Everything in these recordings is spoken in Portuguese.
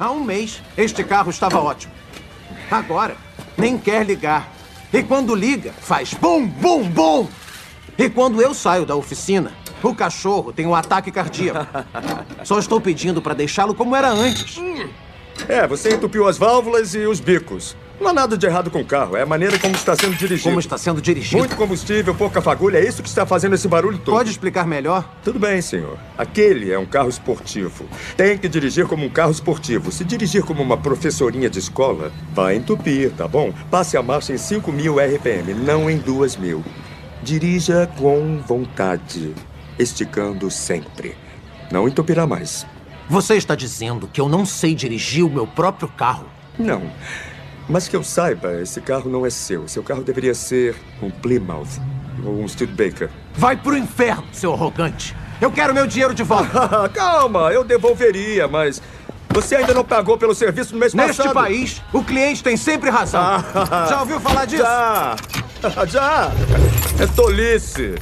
Há um mês, este carro estava ótimo. Agora, nem quer ligar. E quando liga, faz bum, bum, bum. E quando eu saio da oficina, o cachorro tem um ataque cardíaco. Só estou pedindo para deixá-lo como era antes. É, você entupiu as válvulas e os bicos. Não há nada de errado com o carro, é a maneira como está sendo dirigido. Como está sendo dirigido? Muito combustível, pouca fagulha, é isso que está fazendo esse barulho todo. Pode explicar melhor? Tudo bem, senhor. Aquele é um carro esportivo. Tem que dirigir como um carro esportivo. Se dirigir como uma professorinha de escola, vai entupir, tá bom? Passe a marcha em 5 mil RPM, não em 2 mil. Dirija com vontade, esticando sempre. Não entupirá mais. Você está dizendo que eu não sei dirigir o meu próprio carro? Não. Mas que eu saiba, esse carro não é seu. Seu carro deveria ser um Plymouth ou um Studebaker. Vai pro inferno, seu arrogante. Eu quero meu dinheiro de volta. Calma, eu devolveria, mas você ainda não pagou pelo serviço no mês Neste passado. país, o cliente tem sempre razão. Já ouviu falar disso? Já! Já! É tolice!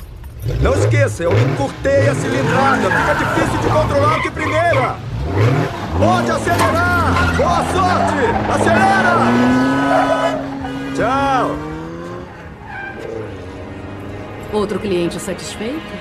Não esqueça, eu encurtei a cilindrada. Fica difícil de controlar de primeira. Pode acelerar! Boa sorte! Acelera! Tchau! Outro cliente satisfeito?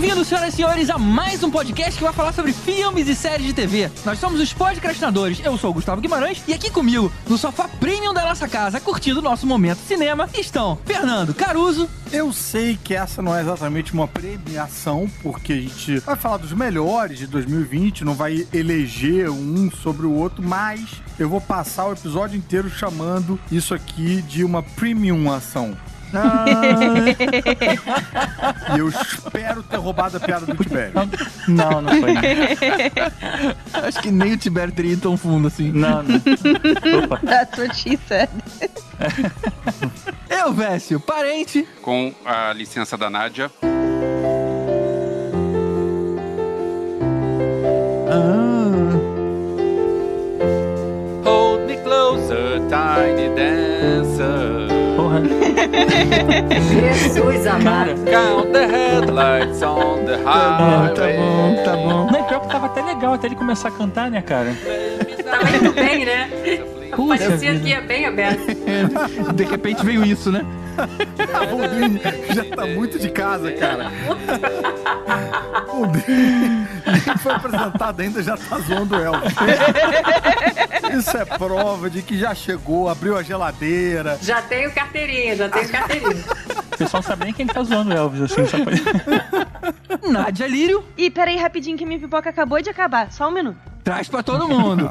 Bem-vindos, senhoras e senhores, a mais um podcast que vai falar sobre filmes e séries de TV. Nós somos os podcastinadores. Eu sou o Gustavo Guimarães e aqui comigo, no sofá premium da nossa casa, curtindo o nosso momento cinema, estão Fernando Caruso. Eu sei que essa não é exatamente uma premiação, porque a gente vai falar dos melhores de 2020, não vai eleger um sobre o outro, mas eu vou passar o episódio inteiro chamando isso aqui de uma premium ação. E eu espero ter roubado a piada do Tibério. Não, não foi. Acho que nem o Tibério teria ido tão fundo assim. Não, não. Opa. That's what she said. Eu, Vécio, parente. com a licença da Nádia. Hold me closer, tiny dancer. Porra. Jesus amado. Count the headlights on the Tá highway. bom, tá bom. Não, pior que tava até legal até ele começar a cantar, né, cara? Tava indo bem, né? Puxa Parecia vida. que ia bem aberto. De repente veio isso, né? A Boldrini já tá muito de casa, cara. Boldrini nem foi apresentado ainda, já tá zoando o Elvis. Isso é prova de que já chegou, abriu a geladeira. Já tenho carteirinha, já tenho carteirinha. Pessoal sabe nem quem tá zoando o Elvis, assim, só pra... Nádia Lírio, Ih, peraí, rapidinho, que minha pipoca acabou de acabar. Só um minuto. traz pra todo mundo.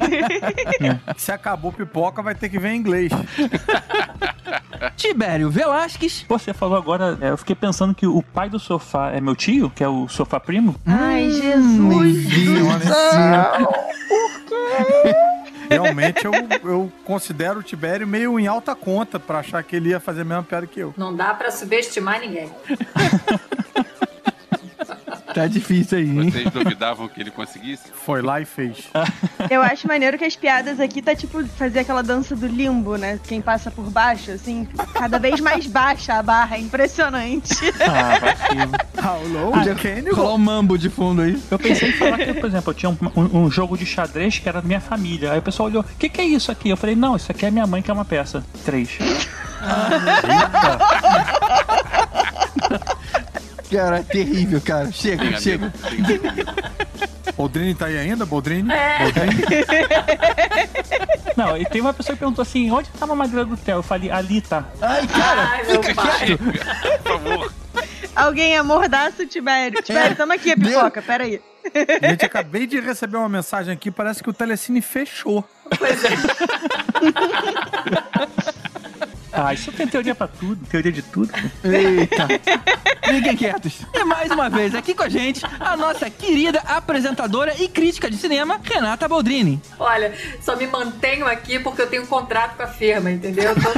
Se acabou pipoca, vai ter que ver em inglês. Tibério Velasquez. Pô, você falou agora, é, eu fiquei pensando que o pai do sofá é meu tio, que é o sofá primo. Ai, Jesus. Realmente, eu, eu considero o Tibério meio em alta conta pra achar que ele ia fazer a mesma piada que eu. Não dá pra subestimar ninguém. Tá difícil aí, hein? Vocês duvidavam que ele conseguisse? Foi lá e fez. Eu acho maneiro que as piadas aqui tá tipo fazer aquela dança do limbo, né? Quem passa por baixo, assim, cada vez mais baixa a barra. É impressionante. Ah, vacilo. How low can you rolar go? um mambo de fundo aí. Eu pensei em falar que, por exemplo, eu tinha um, um- um jogo de xadrez que era da minha família. Aí o pessoal olhou, o que, que é isso aqui? Eu falei, não, isso aqui é minha mãe que é uma peça. Três. Cara, é terrível, cara. Chega, Tem chega. Boldrini tá aí ainda, Boldrini? É. Boldrini? Não, e tem uma pessoa que perguntou assim, onde tava a madeira do Theo? Eu falei, ali tá. Ai, cara, Ai, meu fica quieto. Por favor. Alguém amordaça o Tibério. Tibério, toma aqui a pipoca, peraí. Gente, acabei de receber uma mensagem aqui, parece que o Telecine fechou. Pois é. Ah, isso tem teoria pra tudo, teoria de tudo. Eita. Fiquem quietos. E mais uma vez aqui com a gente, a nossa querida apresentadora e crítica de cinema, Renata Boldrini. Olha, só me mantenho aqui porque eu tenho um contrato com a firma, entendeu? Então,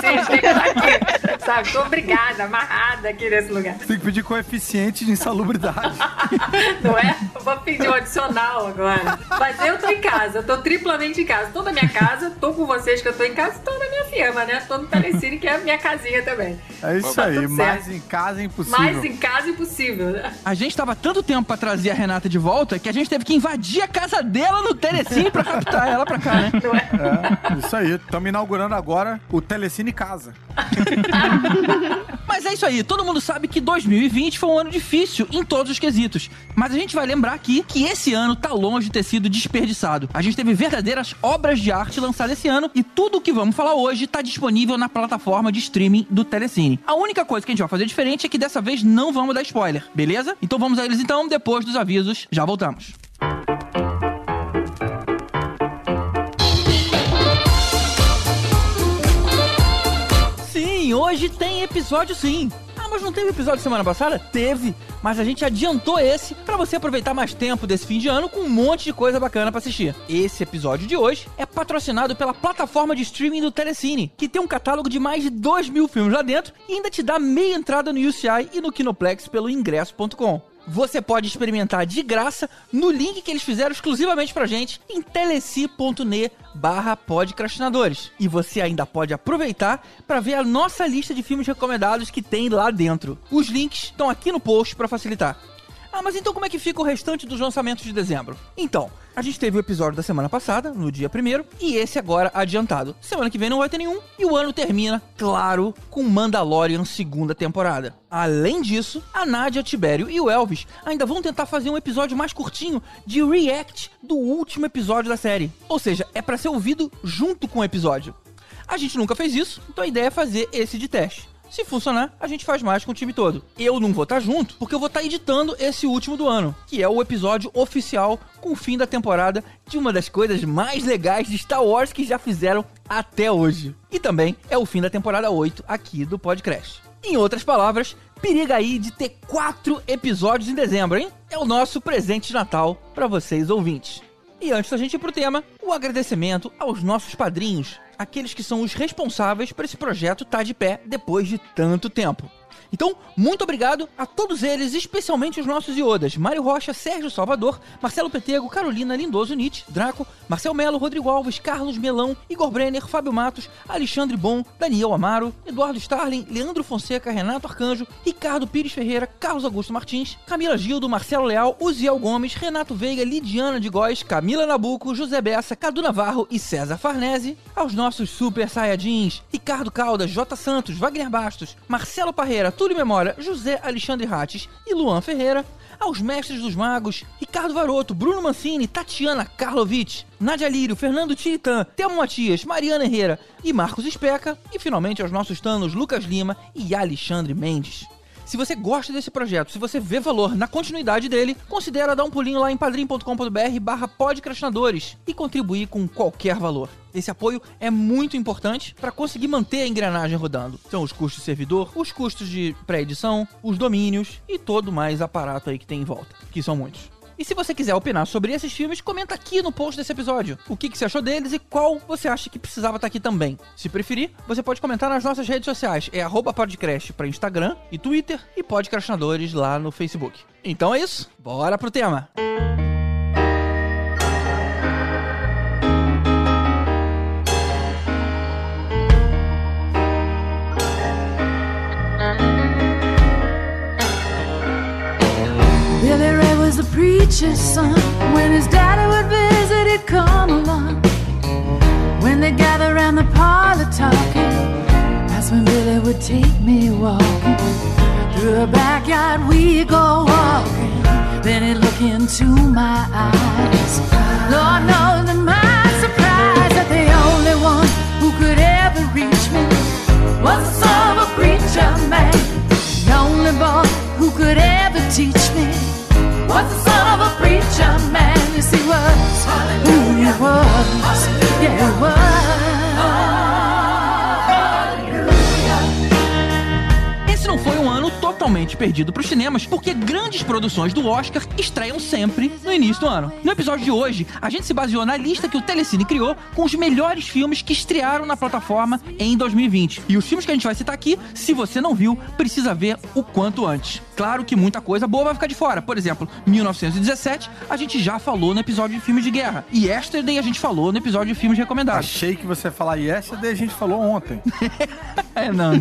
têm que estar aqui. sabe? Tô obrigada, amarrada aqui nesse lugar. Tem que pedir coeficiente de insalubridade. Não é? Eu vou pedir um adicional agora. Mas eu tô em casa, eu tô triplamente em casa. Tô na minha casa, tô com vocês que eu tô em casa, tô na minha firma, né? Tô no Telecine, que é a minha casinha também. É isso Tá aí, mais em casa é impossível. Mais em casa impossível, né? A gente tava tanto tempo pra trazer a Renata de volta que a gente teve que invadir a casa dela no Telecine pra captar ela pra cá, né? Não é? É, isso aí. Estamos inaugurando agora o Telecine Casa. Mas é isso aí, todo mundo sabe que 2020 foi um ano difícil em todos os quesitos. Mas a gente vai lembrar aqui que esse ano tá longe de ter sido desperdiçado. A gente teve verdadeiras obras de arte lançadas esse ano e tudo o que vamos falar hoje tá disponível na plataforma de streaming do Telecine. A única coisa que a gente vai fazer diferente é que dessa vez não vamos dar spoiler, beleza? Então vamos a eles então, depois dos avisos, já voltamos. Sim, hoje tem episódio sim. Ah, mas não teve episódio semana passada? Teve, mas a gente adiantou esse pra você aproveitar mais tempo desse fim de ano com um monte de coisa bacana pra assistir. Esse episódio de hoje é patrocinado pela plataforma de streaming do Telecine, que tem um catálogo de mais de 2 mil filmes lá dentro e ainda te dá meia entrada no UCI e no Kinoplex pelo ingresso.com. Você pode experimentar de graça no link que eles fizeram exclusivamente pra gente em teleci.ne barra podcrastinadores. E você ainda pode aproveitar para ver a nossa lista de filmes recomendados que tem lá dentro. Os links estão aqui no post para facilitar. Ah, mas então como é que fica o restante dos lançamentos de dezembro? Então, a gente teve o episódio da semana passada, no dia 1 e esse agora adiantado. Semana que vem não vai ter nenhum, e o ano termina, claro, com Mandalorian segunda temporada. Além disso, a Nádia, Tibério e o Elvis ainda vão tentar fazer um episódio mais curtinho de react do último episódio da série. Ou seja, é para ser ouvido junto com o episódio. A gente nunca fez isso, então a ideia é fazer esse de teste. Se funcionar, a gente faz mais com o time todo. Eu não vou estar junto, porque eu vou estar editando esse último do ano, que é o episódio oficial com o fim da temporada de uma das coisas mais legais de Star Wars que já fizeram até hoje. E também é o fim da temporada 8 aqui do podcast. Em outras palavras, periga aí de ter quatro episódios em dezembro, hein? É o nosso presente de Natal para vocês ouvintes. E antes da gente ir pro tema, o agradecimento aos nossos padrinhos, aqueles que são os responsáveis por esse projeto estar de pé depois de tanto tempo. Então, muito obrigado a todos eles, especialmente os nossos iodas: Mário Rocha, Sérgio Salvador, Marcelo Petego, Carolina Lindoso Nietzsche, Draco, Marcel Melo, Rodrigo Alves, Carlos Melão, Igor Brenner, Fábio Matos, Alexandre Bom, Daniel Amaro, Eduardo Starling, Leandro Fonseca, Renato Arcanjo, Ricardo Pires Ferreira, Carlos Augusto Martins, Camila Gildo, Marcelo Leal, Uziel Gomes, Renato Veiga, Lidiana de Góes, Camila Nabuco, José Bessa, Cadu Navarro e César Farnese, aos nossos super saiyajins, Ricardo Caldas, J. Santos, Wagner Bastos, Marcelo Parreira, Túlio Memória, José Alexandre Rates e Luan Ferreira, aos mestres dos magos, Ricardo Varoto, Bruno Mancini, Tatiana Karlovic, Nadia Lírio, Fernando Tiritã, Temo Matias, Mariana Herrera e Marcos Especa, e finalmente aos nossos tanos Lucas Lima e Alexandre Mendes. Se você gosta desse projeto, se você vê valor na continuidade dele, considera dar um pulinho lá em padrim.com.br barra podcrastinadores e contribuir com qualquer valor. Esse apoio é muito importante para conseguir manter a engrenagem rodando. São os custos de servidor, os custos de pré-edição, os domínios e todo mais aparato aí que tem em volta, que são muitos. E se você quiser opinar sobre esses filmes, comenta aqui no post desse episódio. O que, que você achou deles e qual você acha que precisava estar aqui também. Se preferir, você pode comentar nas nossas redes sociais. É arroba podcast para Instagram e Twitter e podcastinadores lá no Facebook. Então é isso, bora pro tema. Billy son. When his daddy would visit, he'd come along. When they gather around the parlor talking, that's when Billy would take me walking. Through the backyard we go walking. Then he'd look into my eyes. Lord knows to my surprise that the only one who could ever reach me was the son of a preacher man. The only boy who could ever teach me was the son of a preacher man. Yes, he was. Who he was. Yeah, he was. Totalmente perdido pros cinemas, porque grandes produções do Oscar estreiam sempre no início do ano. No episódio de hoje, a gente se baseou na lista que o Telecine criou com os melhores filmes que estrearam na plataforma em 2020. E os filmes que a gente vai citar aqui, se você não viu, precisa ver o quanto antes. Claro que muita coisa boa vai ficar de fora. Por exemplo, 1917, a gente já falou no episódio de filmes de guerra. E Yesterday a gente falou no episódio de filmes recomendados. Achei que você ia falar yesterday, a gente falou ontem. É, não.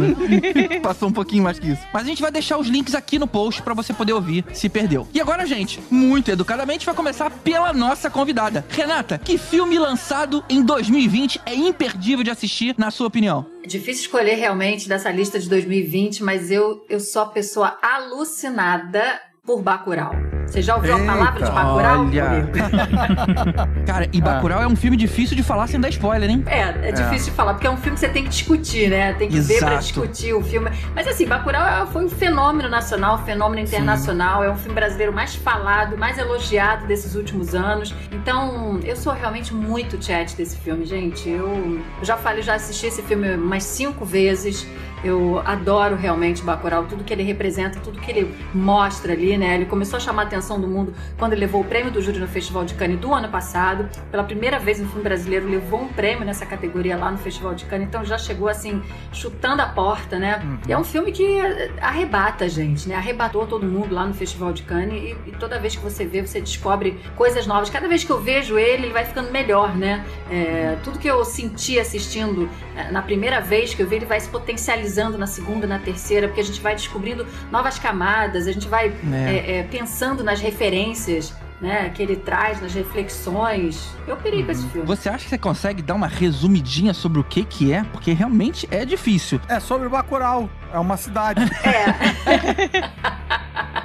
Passou um pouquinho mais que isso. Mas a gente vai deixar os links aqui no post pra você poder ouvir se perdeu. E agora, gente, muito educadamente, vai começar pela nossa convidada. Renata, que filme lançado em 2020 é imperdível de assistir, na sua opinião? É difícil escolher realmente dessa lista de 2020, mas eu, eu sou a pessoa alucinada por Bacurau. Você já ouviu a palavra de Bacurau? olha. Cara, e Bacurau é um filme difícil de falar sem dar spoiler, hein? É, é difícil de falar, porque é um filme que você tem que discutir, né? Tem que ver pra Exato. discutir o filme. Mas assim, Bacurau é- foi um fenômeno nacional, um fenômeno internacional. É um filme brasileiro mais falado, mais elogiado desses últimos anos. Então, eu sou realmente muito chat desse filme, gente. Eu, eu já falei, já assisti esse filme umas cinco vezes. Eu adoro realmente Bacurau, tudo que ele representa, tudo que ele mostra ali, né? Ele começou a chamar a atenção do mundo quando ele levou o prêmio do júri no Festival de Cannes do ano passado. Pela primeira vez um filme brasileiro levou um prêmio nessa categoria lá no Festival de Cannes, então já chegou assim, chutando a porta, né? E é um filme que eh, arrebata a gente, né? Arrebatou todo mundo lá no Festival de Cannes e, e toda vez que você vê, você descobre coisas novas. Cada vez que eu vejo ele, ele vai ficando melhor, né? É, tudo que eu senti assistindo eh, na primeira vez que eu vi, ele vai se potencializando na segunda, na terceira, porque a gente vai descobrindo novas camadas, a gente vai É. é, é, pensando nas referências né, que ele traz, nas reflexões. Eu pirei com esse filme. Você acha que você consegue dar uma resumidinha sobre o que que é? Porque realmente é difícil. É sobre Bacurau. É uma cidade.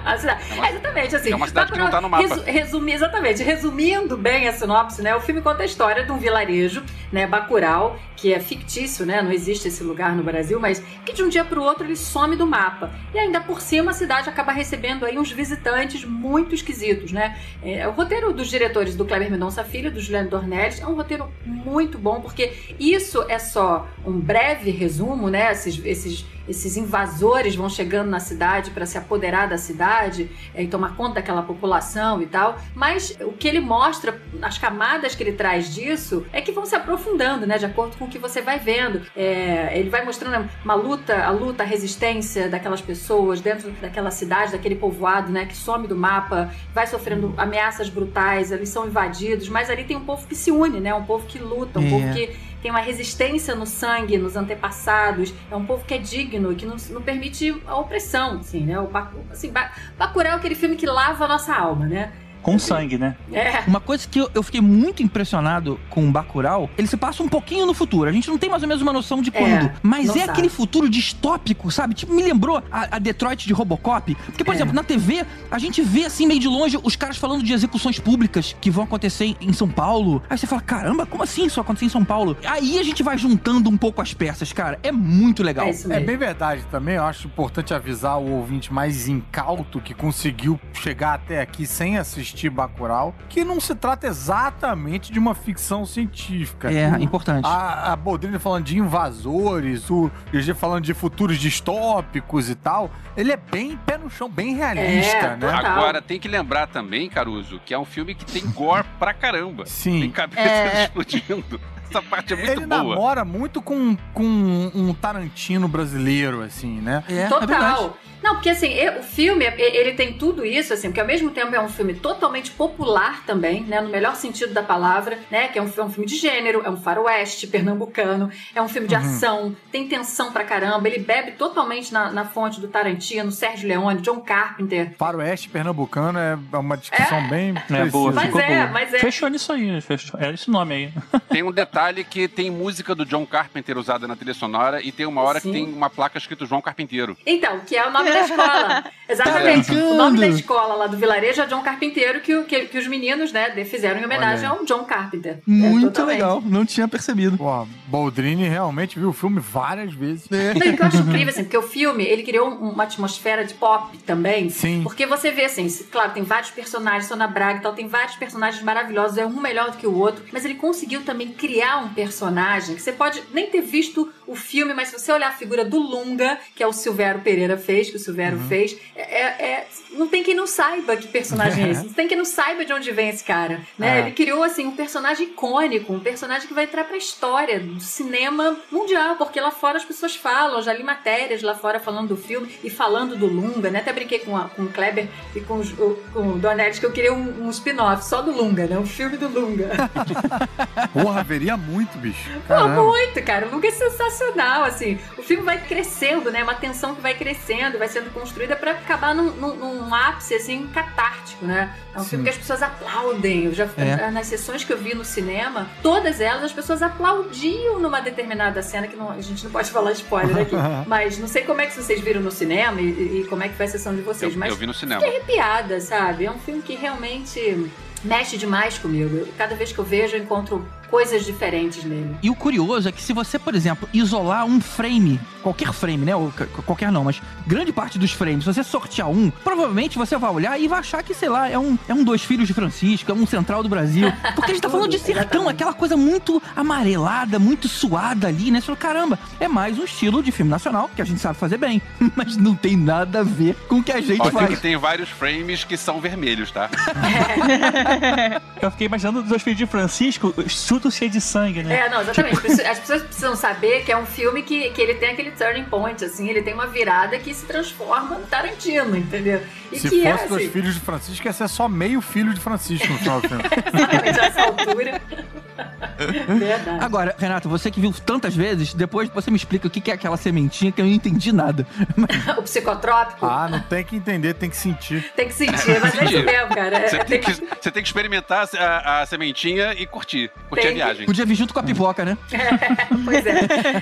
A cidade. É, exatamente, assim. É uma cidade que não tá no mapa. resu- resumir, exatamente. Resumindo bem a sinopse, né? O filme conta a história de um vilarejo, né? Bacurau, que é fictício, né? Não existe esse lugar no Brasil, mas que de um dia para o outro ele some do mapa. E ainda por cima a cidade acaba recebendo aí uns visitantes muito esquisitos, né? É, o roteiro dos diretores do Kleber Mendonça Filho, do Juliano Dornelles, é um roteiro muito bom, porque isso é só um breve resumo, né? Esses, esses, esses invasores vão chegando na cidade para se apoderar da cidade é, e tomar conta daquela população e tal. Mas o que ele mostra, as camadas que ele traz disso, é que vão se aprofundando, né? De acordo com o que você vai vendo. É, ele vai mostrando uma luta, a luta, a resistência daquelas pessoas dentro daquela cidade, daquele povoado, né? Que some do mapa, vai sofrendo ameaças brutais, eles são invadidos, mas ali tem um povo que se une, né? Um povo que luta, um É. povo que tem uma resistência no sangue, nos antepassados. É um povo que é digno que não, não permite a opressão, assim, né? O assim, Ba- Bacurau é aquele filme que lava a nossa alma, né? Com sangue, né? É. Uma coisa que eu, eu fiquei muito impressionado com o Bacurau, ele se passa um pouquinho no futuro. A gente não tem mais ou menos uma noção de quando. É, mas não é sabe. aquele futuro distópico, sabe? Tipo, me lembrou a, a Detroit de Robocop. Porque, por É. exemplo, na TV, a gente vê assim, meio de longe, os caras falando de execuções públicas que vão acontecer em São Paulo. Aí você fala, caramba, como assim isso acontecer em São Paulo? Aí a gente vai juntando um pouco as peças, cara. É muito legal. É isso É bem verdade também. Eu acho importante avisar o ouvinte mais incauto que conseguiu chegar até aqui sem assistir Bacurau, que não se trata exatamente de uma ficção científica. É, O- importante. A, a Boldrini falando de invasores, o GG falando de futuros distópicos e tal. Ele é bem pé no chão, bem realista, É, né? total. Agora, tem que lembrar também, Caruso, que é um filme que tem gore pra caramba. Tem Sim. cabeças É. explodindo. Essa parte é muito Ele boa. namora muito com, com um Tarantino brasileiro, assim, né? É, é. Total. Não, porque assim, o filme, e- ele tem tudo isso, assim, porque ao mesmo tempo é um filme totalmente popular também, né, no melhor sentido da palavra, né, que é um, é um filme de gênero, é um faroeste pernambucano, é um filme de ação, tem tensão pra caramba, ele bebe totalmente na, na fonte do Tarantino, Sérgio Leone, John Carpenter. Faroeste pernambucano é uma descrição bem É boa, Mas ficou é, boa. mas é. Fechou nisso aí, fechou. Era esse nome aí. Tem um detalhe que tem música do John Carpenter usada na trilha sonora e tem uma hora Sim. que tem uma placa escrito João Carpinteiro. Então, que é o nome da escola. Exatamente. Tá o nome da escola lá do vilarejo é John Carpinteiro, que, o- que, que os meninos, né, fizeram em homenagem Olha ao John Carpenter. É, Muito totalmente. legal. Não tinha percebido. Pô, Boldrini realmente viu o filme várias vezes. Não, e o que eu acho incrível, assim, porque o filme, ele criou um- uma atmosfera de pop também. Sim. Porque você vê, assim, claro, tem vários personagens, Sônia Braga e tal, tem vários personagens maravilhosos, é um melhor do que o outro, mas ele conseguiu também criar um personagem que você pode nem ter visto o filme, mas se você olhar a figura do Lunga, que é o Silvério Pereira fez, que o Silvero fez. É, é- não tem quem não saiba que personagem é esse. Não tem quem não saiba de onde vem esse cara. Né? É. Ele criou assim um personagem icônico, um personagem que vai entrar pra história do cinema mundial, porque lá fora as pessoas falam, já li matérias lá fora falando do filme e falando do Lunga, né? Até brinquei com, a- com o Kleber e com, o- com o que eu queria um, um spin-off só do Lunga, né? Um filme do Lunga. Porra, veria muito, bicho. Pô, muito, cara. O Luga é sensacional, assim. O filme vai crescendo, né? Uma tensão que vai crescendo, vai sendo construída pra acabar num, num- num ápice, assim, catártico, né? É um Sim. filme que as pessoas aplaudem. Eu já, É. Nas sessões que eu vi no cinema, todas elas, as pessoas aplaudiam numa determinada cena, que não- a gente não pode falar spoiler aqui. mas não sei como é que vocês viram no cinema e, e como é que foi a sessão de vocês, Eu, mas eu vi no cinema. fiquei arrepiada, sabe? É um filme que realmente mexe demais comigo. Cada vez que eu vejo, eu encontro coisas diferentes nele. E o curioso é que se você, por exemplo, isolar um frame, qualquer frame, né? Ou qualquer não, mas grande parte dos frames, se você sortear um, provavelmente você vai olhar e vai achar que, sei lá, é um, é um Dois Filhos de Francisco, é um Central do Brasil. Porque a gente tá falando de sertão, Exatamente. aquela coisa muito amarelada, muito suada ali, né? Você fala, caramba, é mais um estilo de filme nacional que a gente sabe fazer bem. Mas não tem nada a ver com o que a gente Ó, faz. que tem vários frames que são vermelhos, tá? Eu fiquei imaginando os dois filhos de Francisco, tudo cheio de sangue, né? É, não, exatamente. Preci- As pessoas precisam saber que é um filme que, que ele tem aquele turning point, assim, ele tem uma virada que se transforma no Tarantino, entendeu? E Se que fosse é, dos assim, filhos de Francisco, ia ser só meio filho de Francisco no final do filme. exatamente essa altura. Verdade. Agora, Renato, você que viu tantas vezes, depois você me explica o que é aquela sementinha que eu não entendi nada. O psicotrópico Ah, não tem que entender, tem que sentir. tem que sentir, mas é isso mesmo, cara. É- Você tem tem, que, você tem que experimentar a, a sementinha e curtir. Curtir Tem a que- viagem. Podia vir junto com a pipoca, né? Pois é.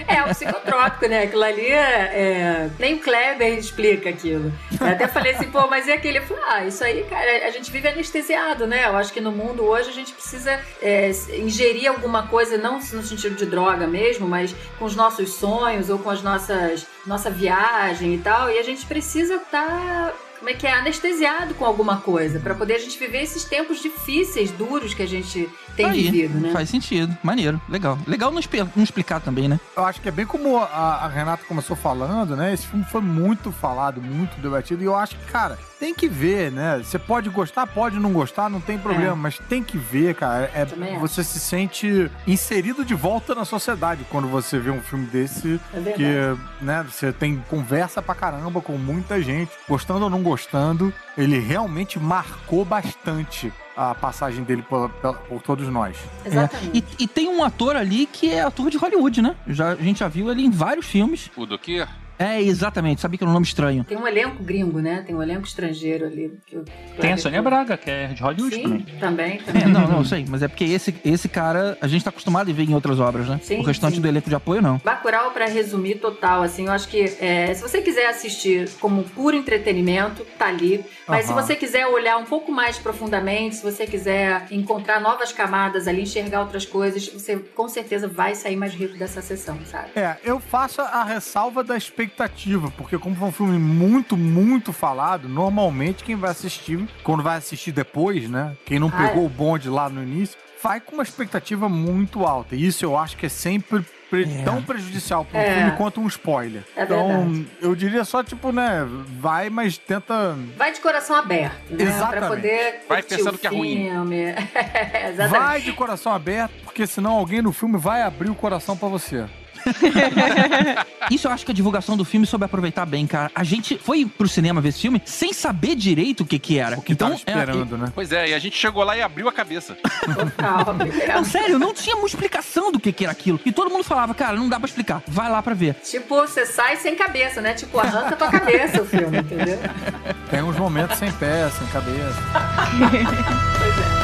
É, o psicotrópico, né? Aquilo ali é, é- Nem o Kleber explica aquilo. Eu até falei assim, pô, mas e aquele? Eu falei, ah, isso aí, cara, a gente vive anestesiado, né? Eu acho que no mundo hoje a gente precisa é, ingerir alguma coisa, não no sentido de droga mesmo, mas com os nossos sonhos ou com as nossas nossa viagem e tal. E a gente precisa estar. como é que é? Anestesiado com alguma coisa, pra poder a gente viver esses tempos difíceis, duros que a gente tem Aí, vivido, né? Faz sentido. Maneiro. Legal. Legal não, não explicar também, né? Eu acho que é bem como a, a Renata começou falando, né? Esse filme foi muito falado, muito debatido. E eu acho que, cara, tem que ver, né? Você pode gostar, pode não gostar, não tem problema, mas tem que ver, cara. É, Também acho. você se sente inserido de volta na sociedade quando você vê um filme desse. É que, né, você tem conversa pra caramba com muita gente, gostando ou não gostando. Ele realmente marcou bastante a passagem dele por, por- todos nós. Exatamente. É. E, e tem um ator ali que é ator de Hollywood, né? Já, a gente já viu ele em vários filmes. O do que? É, exatamente. Sabia que era um nome estranho. Tem um elenco gringo, né? Tem um elenco estrangeiro ali. que Tem a Sônia Braga, que é de Hollywood Sim, também. também. também. É, não, não, sei. Mas é porque esse, esse cara a gente tá acostumado a ver em outras obras, né? Sim, o restante sim. do elenco de apoio, não. Bacurau, pra resumir total, assim, eu acho que é, se você quiser assistir como puro entretenimento, tá ali. Mas Aham. se você quiser olhar um pouco mais profundamente, se você quiser encontrar novas camadas ali, enxergar outras coisas, você com certeza vai sair mais rico dessa sessão, sabe? É, eu faço a ressalva da expectativa, porque como foi um filme muito, muito falado, normalmente quem vai assistir, quando vai assistir depois, né? Quem não Ah, pegou é. o bonde lá no início, vai com uma expectativa muito alta. E isso eu acho que é sempre pre- É. tão prejudicial para um É. filme quanto um spoiler. É então, verdade. eu diria só, tipo, né, vai, mas tenta. Vai de coração aberto, né? Pra Exatamente. poder Vai pensando o que é ruim. Exatamente. Vai de coração aberto, porque senão alguém no filme vai abrir o coração para você. Isso eu acho que a divulgação do filme soube aproveitar bem, cara. A gente foi pro cinema ver esse filme sem saber direito o que que era. O que então, tava esperando, né? Pois é, e a gente chegou lá e abriu a cabeça. Total. É, não, sério, não tinha uma explicação do que que era aquilo. E todo mundo falava, cara, não dá pra explicar. Vai lá pra ver. Tipo, você sai sem cabeça, né? Tipo, arranca tua cabeça o filme, entendeu? Tem uns momentos sem pé, sem cabeça. Pois é.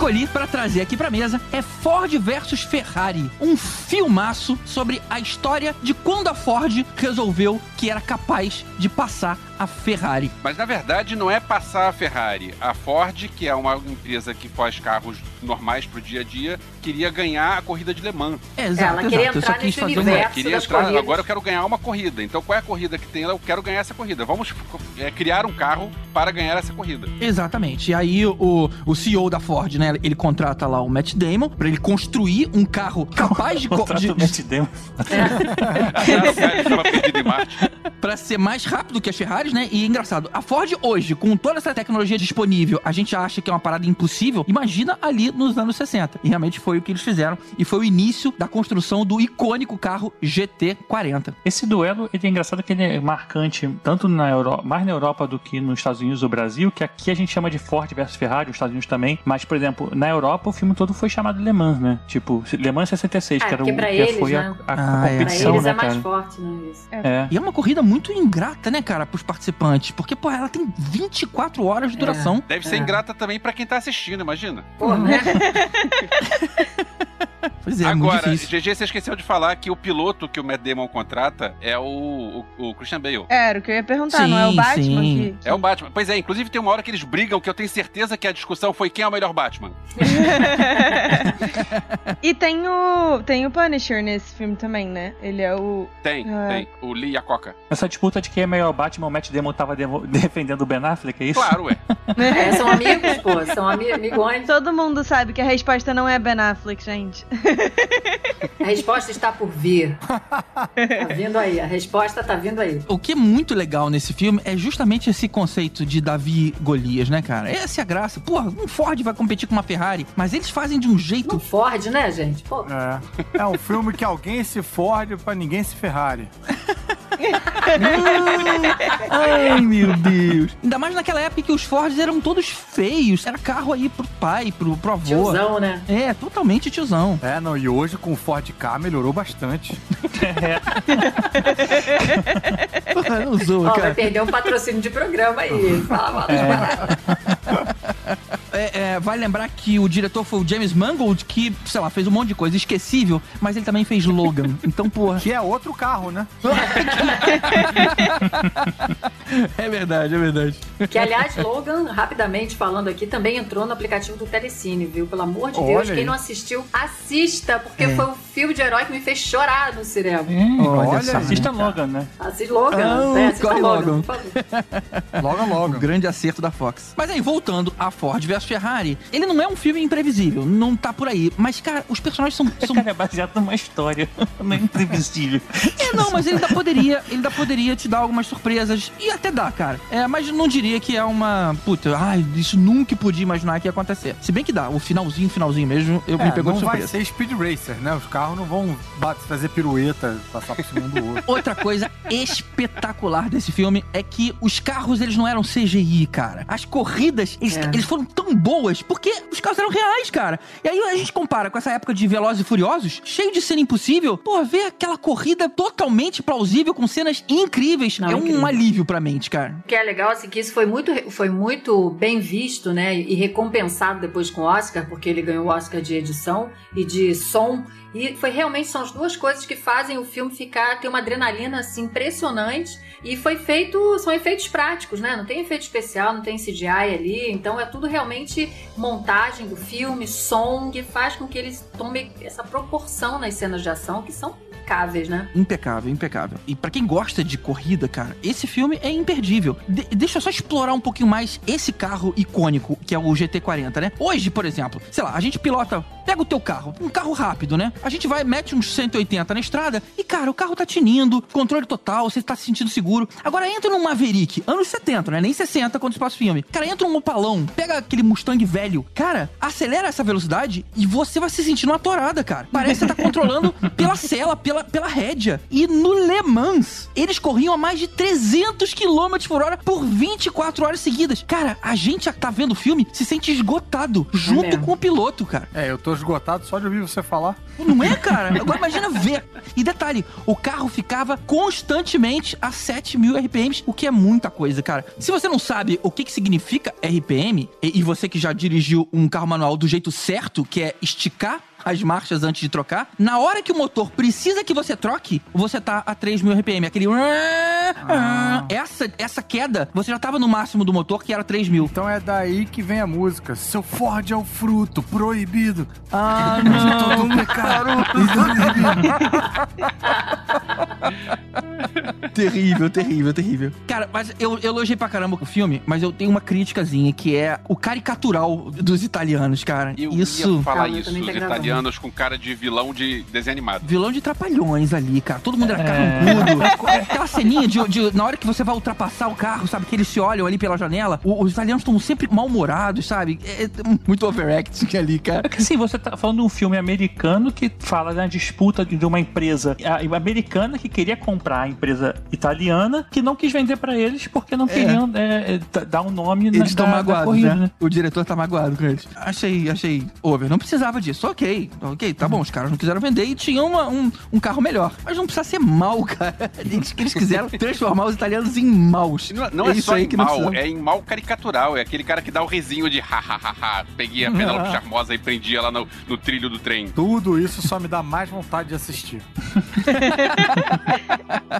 Escolhi pra trazer aqui pra mesa é Ford versus Ferrari, um filmaço sobre a história de quando a Ford resolveu que era capaz de passar a Ferrari. Mas na verdade não é passar a Ferrari. A Ford, que é uma empresa que faz carros normais pro dia a dia, queria ganhar a corrida de Le Mans. É, exato, Ela queria exato. Eu entrar quis nesse fazer É, uma... universo. queria das entrar, corridas. agora eu quero ganhar uma corrida. Então qual é a corrida que tem? Eu quero ganhar essa corrida. Vamos é, criar um carro para ganhar essa corrida. Exatamente. E aí o, o CEO da Ford, né, ele contrata lá o Matt Damon pra ele construir um carro capaz de, co- Contrato de, do Matt Damon. o. Pra ser mais rápido que as Né? E engraçado, a Ford hoje, com toda essa tecnologia disponível, a gente acha que é uma parada impossível. Imagina ali nos anos 60. E realmente foi o que eles fizeram. E foi o início da construção do icônico carro GT40. Esse duelo ele é engraçado que ele é marcante tanto na Europa, mais na Europa do que nos Estados Unidos ou Brasil, que aqui a gente chama de Ford versus Ferrari, nos Estados Unidos também. Mas, por exemplo, na Europa o filme todo foi chamado Le Mans, né? Tipo, Le Mans 66, Ah, que era o pra que eles, foi né? a, a Ah, é. Pra competição, eles né, é mais cara? forte, né? Isso. É. E é uma corrida muito ingrata, né, cara, pros participantes. Porque, pô, ela tem 24 horas de duração. Deve ser É. ingrata também pra quem tá assistindo, imagina. Pô, né? Pois é, muito Agora, difícil. GG, você esqueceu de falar que o piloto que o Matt Damon contrata é o, o, o Christian Bale. Era o que eu ia perguntar, não é o Sim, Batman sim. que. É o Batman. Pois é, inclusive tem uma hora que eles brigam que eu tenho certeza que a discussão foi quem é o melhor Batman. e tem o. Tem o Punisher nesse filme também, né? Ele é o. Tem, Ah. tem. O Lee e a Coca. Essa disputa de quem é melhor Batman, o Matt Damon tava defendendo o Ben Affleck, é isso? Claro, ué. É, são amigos, pô. São ami amigões. Todo mundo sabe que a resposta não é Ben Affleck, gente. A resposta está por vir. Tá vindo aí. A resposta tá vindo aí. O que é muito legal nesse filme é justamente esse conceito de Davi e Golias, né, cara? Essa é a graça. Porra, um Ford vai competir com uma Ferrari, mas eles fazem de um jeito. No Ford, né, gente? Pô, É. É um filme que alguém se Ford pra ninguém se Ferrari. Ai, meu Deus. Ainda mais naquela época que os Fords eram todos feios. Era carro aí pro pai, pro, pro avô. tiozão, né? É, totalmente tiozão. É, não, e hoje com o Ford K melhorou bastante. Porra, não zoa, Ó, vai cara. perder um patrocínio de programa aí. Fala mal das paradas. É, é, vai lembrar que o diretor foi o James Mangold, que, sei lá, fez um monte de coisa esquecível, mas ele também fez Logan. Então, porra. Que é outro carro, né? É verdade, é verdade. Que, aliás, Logan, rapidamente falando aqui, também entrou no aplicativo do Telecine, viu? Pelo amor de Olha Deus, aí. quem não assistiu, assista, porque É. foi um filme de herói que me fez chorar no cinema. Hum, Olha assista né. Logan, né? Assista Logan, Ah, né? Assista corre Logan, Logan. por favor. Logo, O logo. grande acerto da Fox. Mas aí, voltando a Ford vs Ferrari, ele não é um filme imprevisível, não tá por aí. Mas, cara, os personagens são. são... Cara, é baseado numa história. Não é imprevisível. É, não, mas ele ainda poderia, ele ainda poderia te dar algumas surpresas. E até dá, cara. É, mas não diria que é uma. Puta, ai, isso nunca podia imaginar que ia acontecer. Se bem que dá, o finalzinho, finalzinho mesmo, eu me É, pegou não de vai surpresa. ser Speed Racer, né? Os carros não vão bater, fazer pirueta, passar por cima um do outro. Outra coisa espetacular desse filme é que os carros, eles não eram CGI, cara. As corridas, eles, É. eles foram tão boas porque os carros eram reais, cara. E aí a gente compara com essa época de Velozes e Furiosos, cheio de cena impossível. Pô, ver aquela corrida totalmente plausível, com cenas incríveis, Não, é um incrível. alívio pra mente, cara. O que é legal, assim, que isso foi muito, foi muito bem visto, né? E recompensado depois com o Oscar, porque ele ganhou o Oscar de edição e de som. E foi realmente, são as duas coisas que fazem o filme ficar, ter uma adrenalina, assim, impressionante. E foi feito, são efeitos práticos, né? Não tem efeito especial, não tem CGI ali. Então é tudo realmente montagem do filme, som, que faz com que eles tomem essa proporção nas cenas de ação, que são impecáveis, né? Impecável, impecável. E pra quem gosta de corrida, cara, esse filme é imperdível. De- deixa eu só explorar um pouquinho mais esse carro icônico, que é o GT40, né? Hoje, por exemplo, sei lá, a gente pilota, pega o teu carro, um carro rápido, né? A gente vai, mete uns 180 na estrada e, cara, o carro tá tinindo, controle total, você tá se sentindo seguro. Agora entra num Maverick, anos 70, né? Nem 60 quando se passa o filme. Cara, entra um Opalão, pega aquele Mustang velho. Cara, acelera essa velocidade e você vai se sentindo uma torada, cara. Parece que você tá controlando pela cela, pela, pela rédea. E no Le Mans, eles corriam a mais de 300 km por hora por 24 horas seguidas. Cara, a gente tá vendo o filme se sente esgotado junto mesmo. com o piloto, cara. É, eu tô esgotado só de ouvir você falar. Não é, cara? Agora imagina ver. E detalhe, o carro ficava constantemente a 7 mil RPMs, o que é muita coisa, cara. Se você não sabe o que, que significa RPM, e, e você que já dirigiu um carro manual do jeito certo, que é esticar as marchas antes de trocar. Na hora que o motor precisa que você troque, você tá a 3 mil RPM. Aquele. Essa, essa queda, você já tava no máximo do motor, que era 3 mil. Então é daí que vem a música. Seu Ford é o fruto proibido. Ah, Todo não. pecado. terrível, terrível, terrível. Cara, mas eu, eu elogiei pra caramba o filme, mas eu tenho uma críticazinha, que é o caricatural dos italianos, cara. Eu Isso. ia falar Ah, eu isso, os tenho italianos com cara de vilão de desenho animado. Vilão de trapalhões ali, cara. Todo mundo era carrancudo. Aquela ceninha de, de- na hora que você vai ultrapassar o carro, sabe? Que eles se olham ali pela janela. o- os italianos estão sempre mal-humorados, sabe? É, é muito overacting ali, cara. Assim, você tá falando de um filme americano que fala da disputa de uma empresa americana que queria comprar a empresa italiana que não quis vender pra eles porque não queriam é, é, dar um nome na, Eles estão da, da magoados, corrida, né? né? O diretor tá magoado com eles. Achei, achei over. Não precisava disso. Ok, ok, tá bom. Os caras não quiseram vender e tinham uma- um, um carro melhor. Mas não precisa ser mal, cara. Eles, eles quiseram transformar os italianos em maus. Não, não é, isso só aí em mal, é em mal caricatural. É aquele cara que dá o risinho de hahaha. Peguei a Penélope Charmosa e prendi ela no, no trilho do trem. Tudo isso só me dá mais vontade de assistir.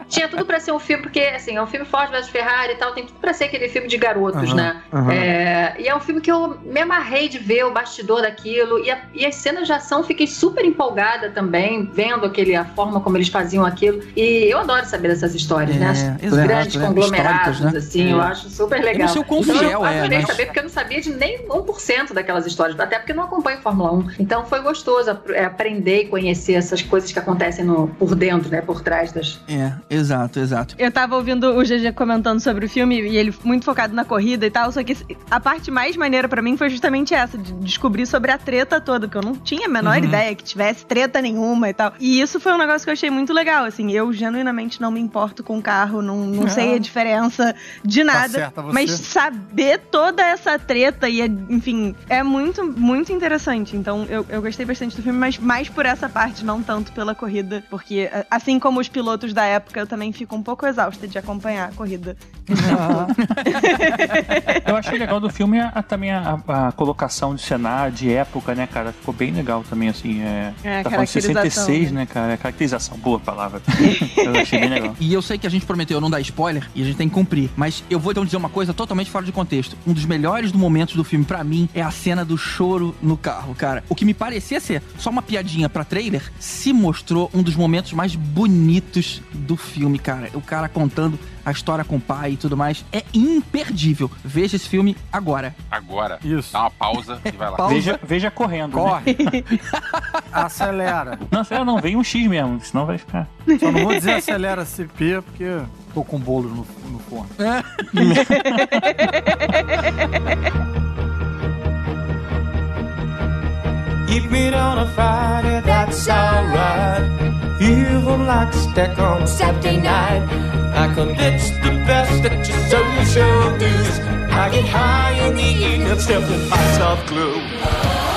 Tinha tudo pra ser um filme, porque assim, é um filme Ford vs Ferrari e tal, tem tudo pra ser aquele filme de garotos, Aham, né? aham. É, e é um filme que eu me amarrei de ver o bastidor daquilo. E, a- e as cenas de ação fiquei super empolgada também, vendo aquele, a forma como eles faziam aquilo. E eu adoro saber dessas histórias, É, né? Os exato, grandes né? conglomerados, né? assim, eu acho super legal. Eu não sei o quão então, fiel eu é, adorei mas- saber, porque eu não sabia de nem 1% daquelas histórias, até porque eu não acompanho Fórmula 1. Então foi gostoso é, aprender e conhecer essas coisas que acontecem no, por dentro, né? Por trás das, É, exato, exato. Eu tava ouvindo o GG comentando sobre o filme e ele muito focado na corrida e tal, só que a parte mais maneira pra mim foi justamente essa, de descobrir sobre a treta toda, porque eu não tinha a menor Uhum. ideia que tivesse treta nenhuma e tal. E isso foi um negócio que eu achei muito legal, assim, eu genuinamente não me importo com carro, não, não sei a diferença de nada, Tá certa você. mas saber toda essa treta e, enfim, é muito, muito interessante. Então eu, eu gostei bastante do filme, mas mais por essa parte, não tanto pela corrida, porque assim como os pilotos da época, eu também fico um pouco exausta de acompanhar a corrida. Eu achei legal do filme a- a- também a, a colocação de cenário, de época, né, cara? Ficou bem legal também, assim. É, É, tá falando de caracterização, 66, né? né, cara? Caracterização, boa palavra. eu achei bem legal. E eu sei que a gente prometeu não dar spoiler e a gente tem que cumprir, mas eu vou então dizer uma coisa totalmente fora de contexto. Um dos melhores momentos do filme pra mim é a cena do choro no carro, cara. O que me parecia ser só uma piadinha pra trailer se mostrou um dos momentos mais bonitos do filme, cara. O cara contando a história com o pai e tudo mais é imperdível. Veja esse filme agora. Agora, Isso. dá uma pausa e vai lá. Pausa. Veja, veja correndo. Né? Corre. acelera. Não, sério, não, vem um X mesmo, senão vai ficar. Só não vou dizer acelera CP porque tô com bolo no, no forno. Eat meat on a Friday, that's alright. Evil like steak on Saturday night. I can ditch the best at your social dues. I get high in the evening, still with my soft glue.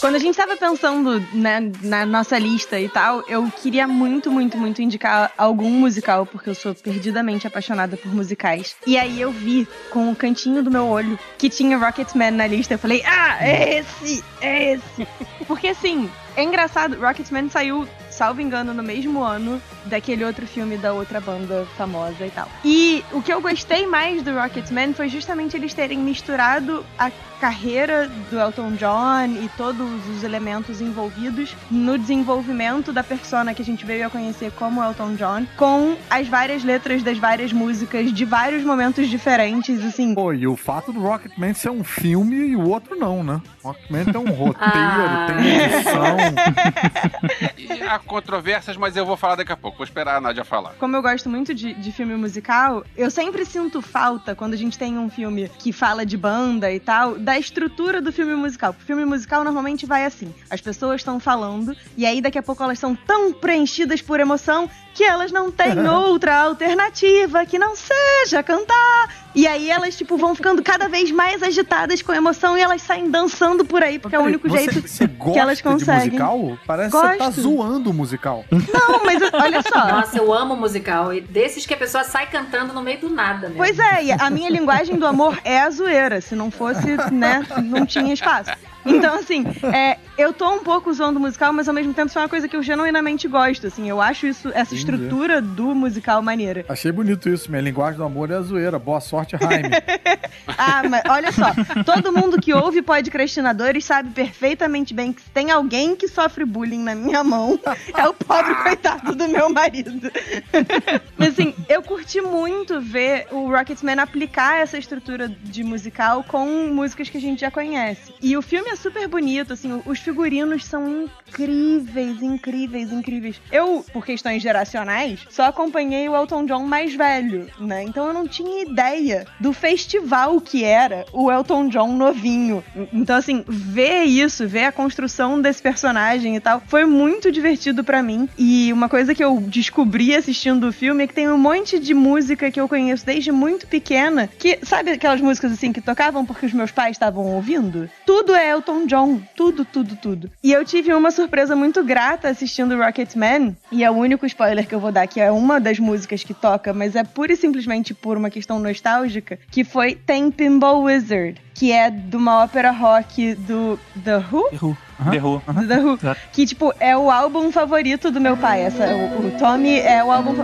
Quando a gente tava pensando né, na nossa lista e tal, eu queria muito, muito, muito indicar algum musical, porque eu sou perdidamente apaixonada por musicais. E aí eu vi com o cantinho do meu olho que tinha Rocketman na lista. Eu falei, ah, é esse, é esse. Porque assim, é engraçado, Rocketman saiu, salvo engano, no mesmo ano daquele outro filme da outra banda famosa e tal. E o que eu gostei mais do Rocketman foi justamente eles terem misturado a carreira do Elton John e todos os elementos envolvidos no desenvolvimento da persona que a gente veio a conhecer como Elton John, com as várias letras das várias músicas de vários momentos diferentes, assim. Pô, e o fato do Rocketman ser um filme e o outro não, né? Rocketman tem um roteiro, Ah. tem edição. E há controvérsias, mas eu vou falar daqui a pouco. Vou esperar a Nádia falar. Como eu gosto muito de, de filme musical, eu sempre sinto falta quando a gente tem um filme que fala de banda e tal, da estrutura do filme musical. O filme musical normalmente vai assim: as pessoas estão falando, e aí daqui a pouco elas são tão preenchidas por emoção que elas não têm outra alternativa que não seja cantar. E aí elas, tipo, vão ficando cada vez mais agitadas com emoção e elas saem dançando por aí, porque é o único você, jeito você gosta que elas conseguem. de musical? Parece que você tá Gosto. zoando o musical. Não, mas olha só. Nossa, eu amo musical. E desses que a pessoa sai cantando no meio do nada, né? Pois é, a minha linguagem do amor é a zoeira. Se não fosse, né, não tinha espaço. Então, assim, é, eu tô um pouco zoando o musical, mas ao mesmo tempo isso é uma coisa que eu genuinamente gosto, assim. Eu acho isso, essa Entendi. estrutura do musical maneira. Achei bonito isso. Minha linguagem do amor é a zoeira. Boa sorte, Jaime. Ah, mas olha só, todo mundo que ouve podcastinadores sabe perfeitamente bem que se tem alguém que sofre bullying na minha mão, é o pobre coitado do meu marido. Mas assim, eu curti muito ver o Rocketman aplicar essa estrutura de musical com músicas que a gente já conhece. E o filme é super bonito, assim, os figurinos são incríveis, incríveis, incríveis. Eu, por questões geracionais, só acompanhei o Elton John mais velho, né? Então eu não tinha ideia do festival que era o Elton John novinho. Então, assim, ver isso, ver a construção desse personagem e tal, foi muito divertido pra mim. E uma coisa que eu descobri assistindo o filme é que tem um monte de música que eu conheço desde muito pequena, que, sabe aquelas músicas assim que tocavam porque os meus pais estavam ouvindo? Tudo é Elton John, tudo, tudo, tudo. E eu tive uma surpresa muito grata assistindo Rocketman, e é o único spoiler que eu vou dar, que é uma das músicas que toca, mas é pura e simplesmente por uma questão nostálgica, que foi Tem Pinball Wizard, que é de uma ópera rock do The Who? The Who. The Who. The Who. Que, tipo, é o álbum favorito do meu pai. Essa, o, o Tommy é o álbum.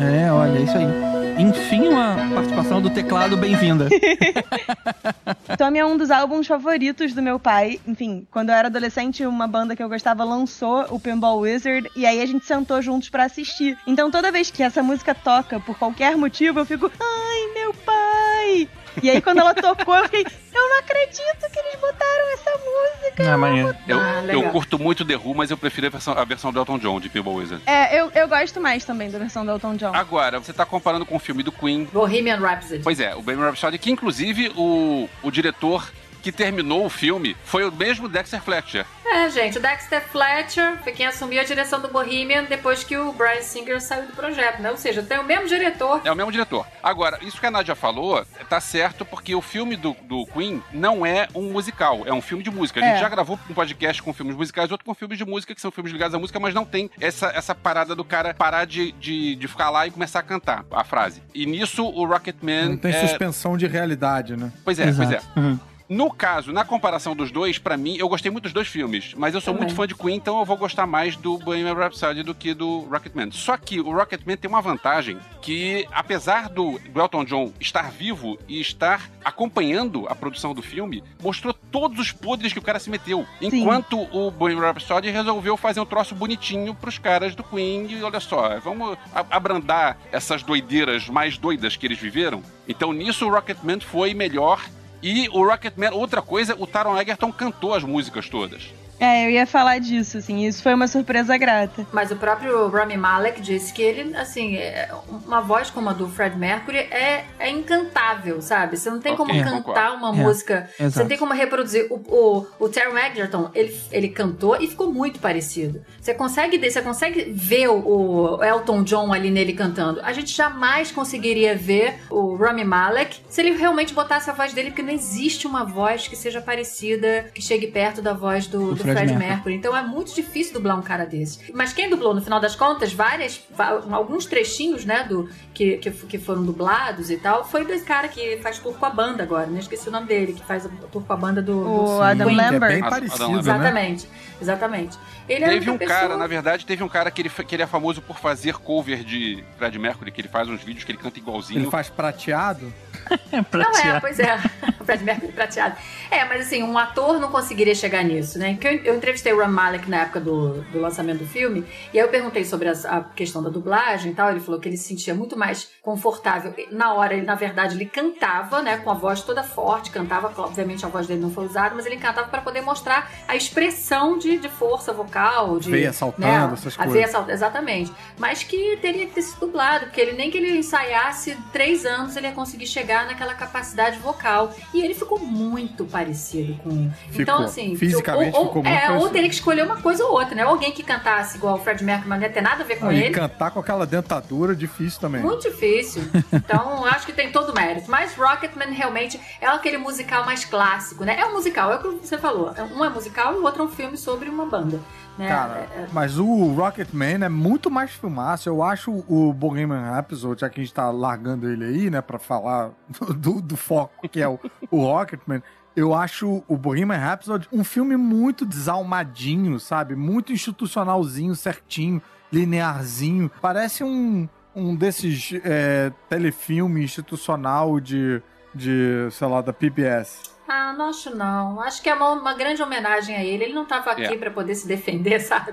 É, olha, isso aí. Enfim, uma participação do teclado bem-vinda. Tommy é um dos álbuns favoritos do meu pai. Enfim, quando eu era adolescente, uma banda que eu gostava lançou o Pinball Wizard e aí a gente sentou juntos pra assistir. Então toda vez que essa música toca, por qualquer motivo, eu fico, ai, meu pai! E aí quando ela tocou, eu fiquei, eu não acredito que eles botaram essa música. Ah, maneiro. Eu, Ah, eu curto muito The Who, mas eu prefiro a versão, a versão do Elton John, de Pinball Wizard. É, eu, eu gosto mais também da versão do Elton John. Agora, você tá comparando com o filme do Queen. Bohemian Rhapsody. Pois é, o Bohemian Rhapsody, que inclusive o, o diretor que terminou o filme foi o mesmo Dexter Fletcher. É, gente, o Dexter Fletcher foi quem assumiu a direção do Bohemian depois que o Brian Singer saiu do projeto, né? Ou seja, tem o mesmo diretor. É o mesmo diretor. Agora, isso que a Nádia falou tá certo porque o filme do, do Queen não é um musical, é um filme de música. A gente É. já gravou um podcast com filmes musicais, outro com filmes de música, que são filmes ligados à música, mas não tem essa, essa parada do cara parar de, de, de ficar lá e começar a cantar a frase. E nisso o Rocketman. Não tem é... suspensão de realidade, né? Pois é, pois é. Exato. Uhum. No caso, na comparação dos dois, pra mim, eu gostei muito dos dois filmes, mas eu sou Também. muito fã de Queen, então eu vou gostar mais do Bohemian Rhapsody do que do Rocketman. Só que o Rocketman tem uma vantagem que, apesar do, Elton John estar vivo e estar acompanhando a produção do filme, mostrou todos os podres que o cara se meteu. Enquanto o Bohemian Rhapsody resolveu fazer um troço bonitinho pros caras do Queen e olha só, vamos abrandar essas doideiras mais doidas que eles viveram. Então nisso o Rocketman foi melhor e o Rocketman, outra coisa, o Taron Egerton cantou as músicas todas. É, eu ia falar disso, assim, isso foi uma surpresa grata. Mas o próprio Rami Malek disse que ele, assim, é- uma voz como a do Fred Mercury é, é encantável, sabe? Você não tem como cantar uma É, música, você exato. não tem como reproduzir. O, o, o Terry Egerton, ele, ele cantou e ficou muito parecido. Você consegue, você consegue ver o, o Elton John ali nele cantando. A gente jamais conseguiria ver o Rami Malek se ele realmente botasse a voz dele, porque não existe uma voz que seja parecida, que chegue perto da voz do, Do do Fred Fred Mercury. Mercury. Então é muito difícil dublar um cara desse. Mas quem dublou, no final das contas, várias, alguns trechinhos, né, do que, que, que foram dublados e tal, foi desse cara que faz tour com a banda agora, né? Esqueci o nome dele, que faz o tour com a banda do, O do Adam é Lambert. bem Adam parecido, Lambert. né? Exatamente, exatamente. Ele é teve um pessoa... cara, na verdade, teve um cara que ele, que ele é famoso por fazer cover de Fred Mercury, que ele faz uns vídeos que ele canta igualzinho. Ele faz prateado. É pra Não é, pois é. Fred Mercury prateado. É, mas assim, um ator não conseguiria chegar nisso, né? Eu, eu entrevistei o Ram Malek na época do, do lançamento do filme, e aí eu perguntei sobre as- a questão da dublagem e tal. Ele falou que ele se sentia muito mais confortável. Na hora, ele, na verdade, ele cantava, né? Com a voz toda forte, cantava, obviamente a voz dele não foi usada, mas ele cantava para poder mostrar a expressão de, de força vocal, de. Veia saltando, né, essas coisas. veia saltando, exatamente. Mas que teria que ter sido dublado, porque ele nem que ele ensaiasse três anos, ele ia conseguir chegar naquela capacidade vocal. E ele ficou muito parecido com. Ficou. Então, assim. Fisicamente ou- ou- ficou É, foi ou teria que escolher uma coisa ou outra, né? Ou Alguém que cantasse igual o Fred Mercury, mas não ia ter nada a ver com Não, e ele. cantar com aquela dentadura difícil também. Muito difícil. Então, acho que tem todo o mérito. Mas Rocketman realmente é aquele musical mais clássico, né? É um musical, é o que você falou. Um é musical e o outro é um filme sobre uma banda. Né? Cara, É- é- mas o Rocketman é muito mais filmaço. Eu acho o Bohemian Rhapsody, já que a gente tá largando ele aí, né, pra falar do, do foco que é o, o Rocketman, eu acho o Bohemian Rhapsody um filme muito desalmadinho, sabe? Muito institucionalzinho, certinho, linearzinho. Parece um, um desses é, telefilme institucional de, de, sei lá, da PBS. Ah, não acho não. Acho que é uma, uma grande homenagem a ele. Ele não tava aqui É. pra poder se defender, sabe?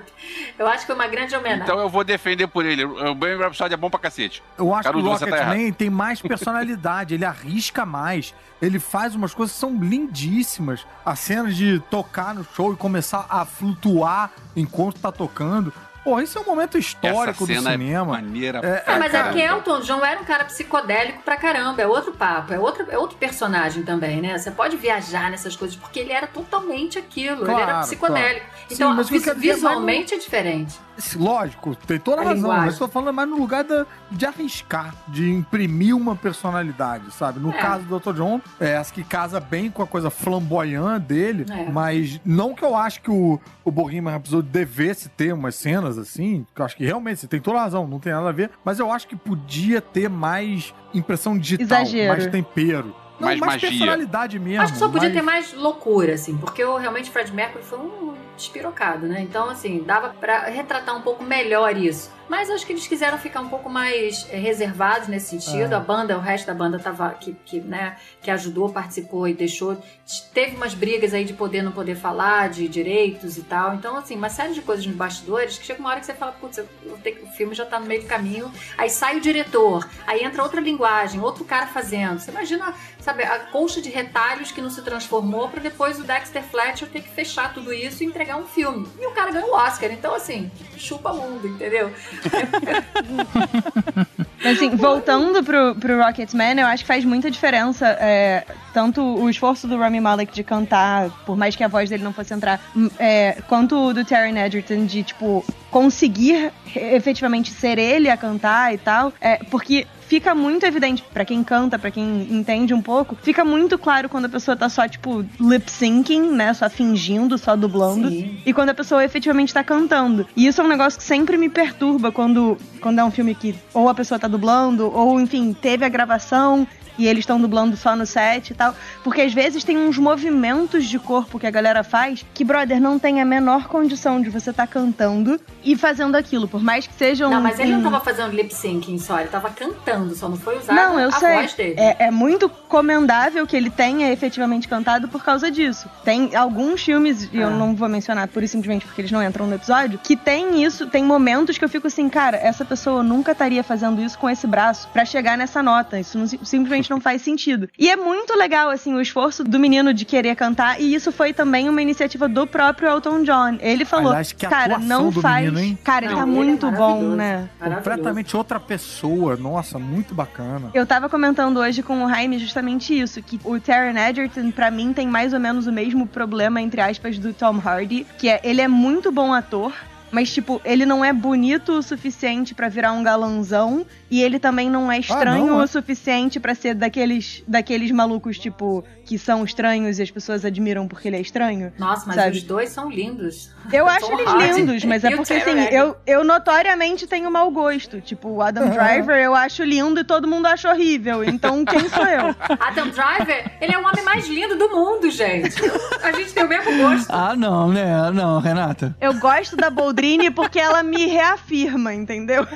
Eu acho que foi uma grande homenagem. Então eu vou defender por ele. O Bohemian Rhapsody é bom pra cacete. Eu acho Caruso, que o tá. Rocketman tem mais personalidade, ele arrisca mais, ele faz umas coisas que são lindíssimas. As cenas de tocar no show e começar a flutuar enquanto tá tocando. Pô, isso é um momento histórico Essa do cena é cinema. maneira É, pra É, mas é caramba. que Elton John era um cara psicodélico pra caramba, é outro papo, é outro, é outro personagem também, né? Você pode viajar nessas coisas, porque ele era totalmente aquilo, ele era Claro, psicodélico. claro. Então, Sim, vis- é visualmente é diferente. Lógico, tem toda a, A razão, linguagem. mas eu tô falando mais no lugar da- de arriscar, de imprimir uma personalidade, sabe? No É. caso do Dr. John, é essa que casa bem com a coisa flamboyante dele, É. mas não que eu acho que o, o Bohemian Rhapsody devesse ter umas cenas assim, que eu acho que realmente você tem toda a razão, não tem nada a ver, mas eu acho que podia ter mais impressão digital, Exagero. mais tempero. Não, Mais mais, magia. personalidade mesmo. Acho que só podia mais- ter mais loucura, assim, porque o, realmente Fred Mercury foi um despirocado, né? Então, assim, dava pra retratar um pouco melhor isso. Mas acho que eles quiseram ficar um pouco mais eh, reservados nesse sentido. É. A banda, o resto da banda tava que, que, né, que ajudou, participou e deixou. Teve umas brigas aí de poder não poder falar, de direitos e tal. Então, assim, uma série de coisas nos bastidores que chega uma hora que você fala, putz, o filme já tá no meio do caminho. Aí sai o diretor, aí entra outra linguagem, outro cara fazendo. Você imagina, sabe, a colcha de retalhos que não se transformou pra depois o Dexter Fletcher ter que fechar tudo isso e entregar um filme. E o cara ganhou o Oscar. Então, assim, chupa mundo, entendeu? Assim, voltando pro, pro Rocketman, eu acho que faz muita diferença. é, tanto o esforço do Rami Malek de cantar, por mais que a voz dele não fosse entrar, é, quanto o do Terry Edgerton de, tipo, conseguir efetivamente ser ele a cantar e tal. É, porque fica muito evidente pra quem canta, pra quem entende um pouco, fica muito claro quando a pessoa tá só, tipo, lip syncing, né? Só fingindo, só dublando. Sim. E quando a pessoa efetivamente tá cantando. E isso é um negócio que sempre me perturba quando, quando é um filme que ou a pessoa tá dublando, ou enfim, teve a gravação e eles estão dublando só no set e tal. Porque às vezes tem uns movimentos de corpo que a galera faz que, brother, não tem a menor condição de você tá cantando e fazendo aquilo. Por mais que seja um. Não, mas ele não um- tava fazendo lip syncing só, ele tava cantando, só não foi usado Não, eu a sei. voz dele. É, é muito comendável que ele tenha efetivamente cantado por causa disso. Tem alguns filmes, e eu Ah. não vou mencionar por simplesmente porque eles não entram no episódio, que tem isso, tem momentos que eu fico assim, cara, essa pessoa nunca estaria fazendo isso com esse braço pra chegar nessa nota. Isso não- simplesmente não faz sentido. E é muito legal, assim, o esforço do menino de querer cantar, e isso foi também uma iniciativa do próprio Elton John. Ele falou, Aliás, que cara, não faz. menino, hein? Cara, ele Não, tá ele é muito bom, maravilhoso. né? Completamente outra pessoa. Nossa, muito bacana. Eu tava comentando hoje com o Jaime justamente isso, que o Taron Egerton, pra mim, tem mais ou menos o mesmo problema, entre aspas, do Tom Hardy, que é, ele é muito bom ator, mas, tipo, ele não é bonito o suficiente pra virar um galanzão, e ele também não é estranho não, é? o suficiente pra ser daqueles, daqueles malucos, tipo, que são estranhos e as pessoas admiram porque ele é estranho. Nossa, mas Sabe? os dois são lindos. Eu acho eles Hardy lindos, mas é porque assim, eu, eu notoriamente tenho mau gosto. Tipo, o Adam Driver eu acho lindo e todo mundo acha horrível. Então, quem sou eu? Adam Driver, ele é o homem mais lindo do mundo, gente. A gente tem o mesmo gosto. Ah, não, né? Não, Renata. Eu gosto da Boldrini porque ela me reafirma, entendeu?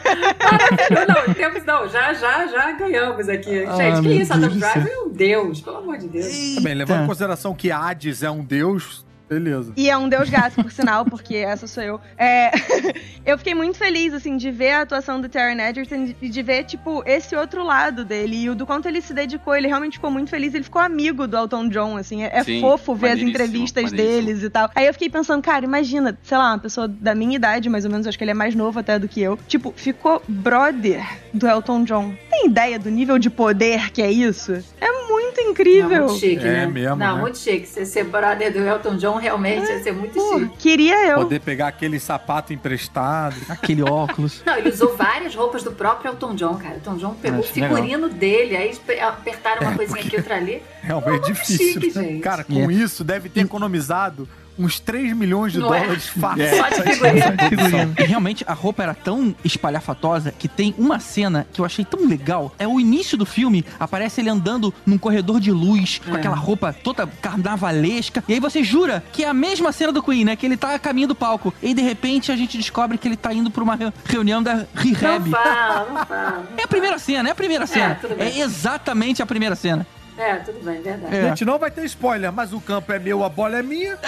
Não, não, temos, não, já, já, já ganhamos aqui. Ah, Gente, que isso? Adam Driver é um deus, pelo amor de Deus. Também, levando em consideração que Hades é um deus, beleza. E é um deus gato, por sinal, porque essa sou eu. É, eu fiquei muito feliz, assim, de ver a atuação do Taron Egerton e de ver, tipo, esse outro lado dele. E o do quanto ele se dedicou, ele realmente ficou muito feliz. Ele ficou amigo do Elton John, assim. É, é Sim, fofo ver as entrevistas maneiríssimo. deles e tal. Aí eu fiquei pensando, cara, imagina, sei lá, uma pessoa da minha idade, mais ou menos, acho que ele é mais novo até do que eu. Tipo, ficou brother do Elton John. Tem ideia do nível de poder que é isso? É muito Não, incrível. muito chique, É né? mesmo, Não, né? muito chique. Você ser brother do Elton John realmente ia ser muito Pô, chique. queria eu. Poder pegar aquele sapato emprestado. Aquele óculos. Não, ele usou várias roupas do próprio Elton John, cara. Elton John pegou o Acho legal. figurino dele, aí apertaram uma É, coisinha aqui, outra ali. Realmente difícil. chique, né? gente. Cara, com isso, deve ter economizado uns 3 milhões de Não é? dólares fácil. Só de figurino. Figurino. E realmente a roupa era tão espalhafatosa que tem uma cena que eu achei tão legal. É o início do filme, aparece ele andando num corredor de luz, com aquela roupa toda carnavalesca. E aí você jura que é a mesma cena do Queen, né? Que ele tá a caminho do palco. E de repente a gente descobre que ele tá indo pra uma re- reunião da Não Rehab. fala, não fala. É a primeira cena, é a primeira cena. tudo bem. É exatamente a primeira cena. É, tudo bem, verdade. É. Gente, não vai ter spoiler, mas o campo é meu, a bola é minha.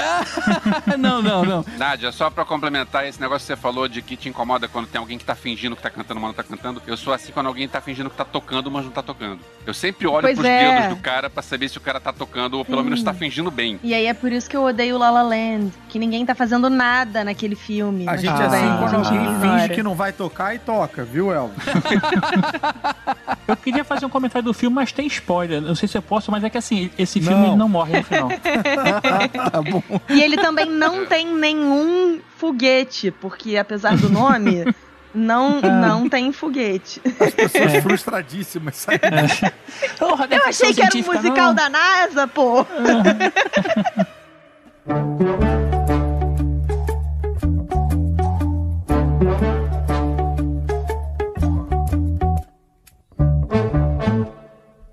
não, não, não. Nádia, só pra complementar esse negócio que você falou de que te incomoda quando tem alguém que tá fingindo que tá cantando, mas não tá cantando. Eu sou assim quando alguém tá fingindo que tá tocando, mas não tá tocando. Eu sempre olho Pois pros é. dedos do cara pra saber se o cara tá tocando ou pelo menos tá fingindo bem. E aí é por isso que eu odeio La La Land, que ninguém tá fazendo nada naquele filme. A mas gente é assim bem, quando alguém ignora. finge que não vai tocar e toca, viu, Elvis? Eu queria fazer um comentário do filme, mas tem spoiler. Não sei se eu posso, mas é que assim, esse filme Não. ele não morre no final. Tá bom. E ele também não tem nenhum foguete, porque apesar do nome, não, não tem foguete. As pessoas frustradíssimas, sabe? Porra, Eu achei que era um musical da NASA, pô.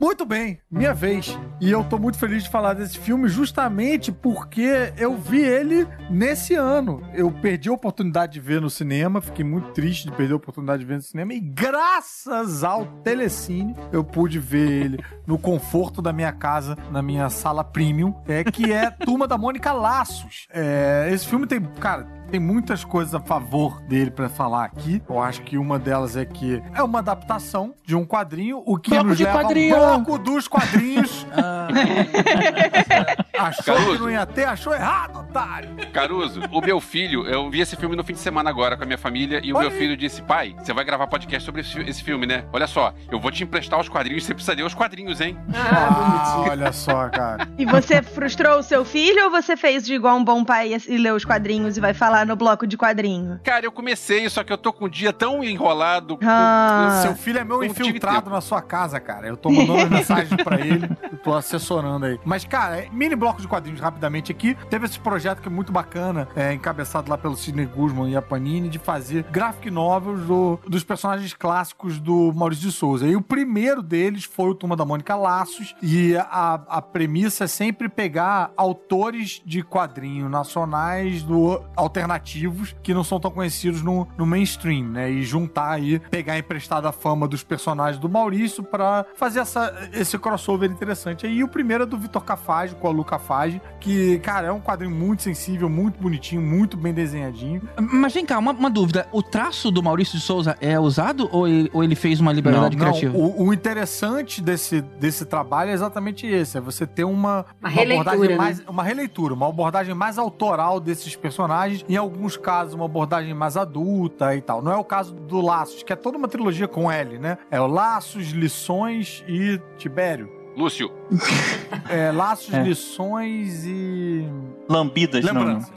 Muito bem, minha vez. E eu tô muito feliz de falar desse filme justamente porque eu vi ele nesse ano. Eu perdi a oportunidade de ver no cinema, fiquei muito triste de perder a oportunidade de ver no cinema e graças ao Telecine eu pude ver ele no conforto da minha casa, na minha sala premium, é que é Turma da Mônica Laços. É, esse filme tem, cara, tem muitas coisas a favor dele pra falar aqui. Eu acho que uma delas é que é uma adaptação de um quadrinho, o que Bloco nos de leva quadrinho. ao bloco dos quadrinhos. achou que Caruso. não ia ter? Achou errado, otário. Caruso, o meu filho, eu vi esse filme no fim de semana agora com a minha família e o Olha meu filho disse: pai, você vai gravar podcast sobre esse, esse filme, né? Olha só, eu vou te emprestar os quadrinhos, você precisa ler os quadrinhos, hein? Ah, olha só, cara. E você frustrou o seu filho ou você fez de igual um bom pai e leu os quadrinhos e vai falar no bloco de quadrinho? Cara, eu comecei, só que eu tô com um dia tão enrolado. com- Ah. Seu filho é meu infiltrado na sua casa, cara. Eu tô mandando as mensagens pra ele, eu tô assessorando aí. Mas, cara, é- mini bloco de quadrinhos rapidamente aqui. Teve esse projeto que é muito bacana, é, encabeçado lá pelo Sidney Guzman e a Panini, de fazer graphic novels do- dos personagens clássicos do Maurício de Souza. E o primeiro deles foi o Turma da Mônica Laços. E a, a premissa é sempre pegar autores de quadrinho nacionais do alternativos que não são tão conhecidos no, no mainstream, né? E juntar aí, pegar emprestado a fama dos personagens do Maurício pra fazer essa, esse crossover interessante. Aí o primeiro é do Vitor Cafage com a Lu Cafage, que, cara, é um quadrinho muito sensível, muito bonitinho, muito bem desenhadinho. Mas vem cá, uma, uma dúvida. O traço do Maurício de Souza é usado ou ele, ou ele fez uma liberdade Não, criativa? o, o interessante desse, desse trabalho é exatamente esse: é você ter uma, Uma releitura, abordagem né? mais. Uma releitura, uma abordagem mais autoral desses personagens, em alguns casos, uma abordagem mais adulta e tal. Não é o caso do Laços, que é toda uma trilogia com L, né? É o Laços, Lições e Tibério. Lúcio, É, Laços, É. Lições e. Lambidas, não. Lembranças.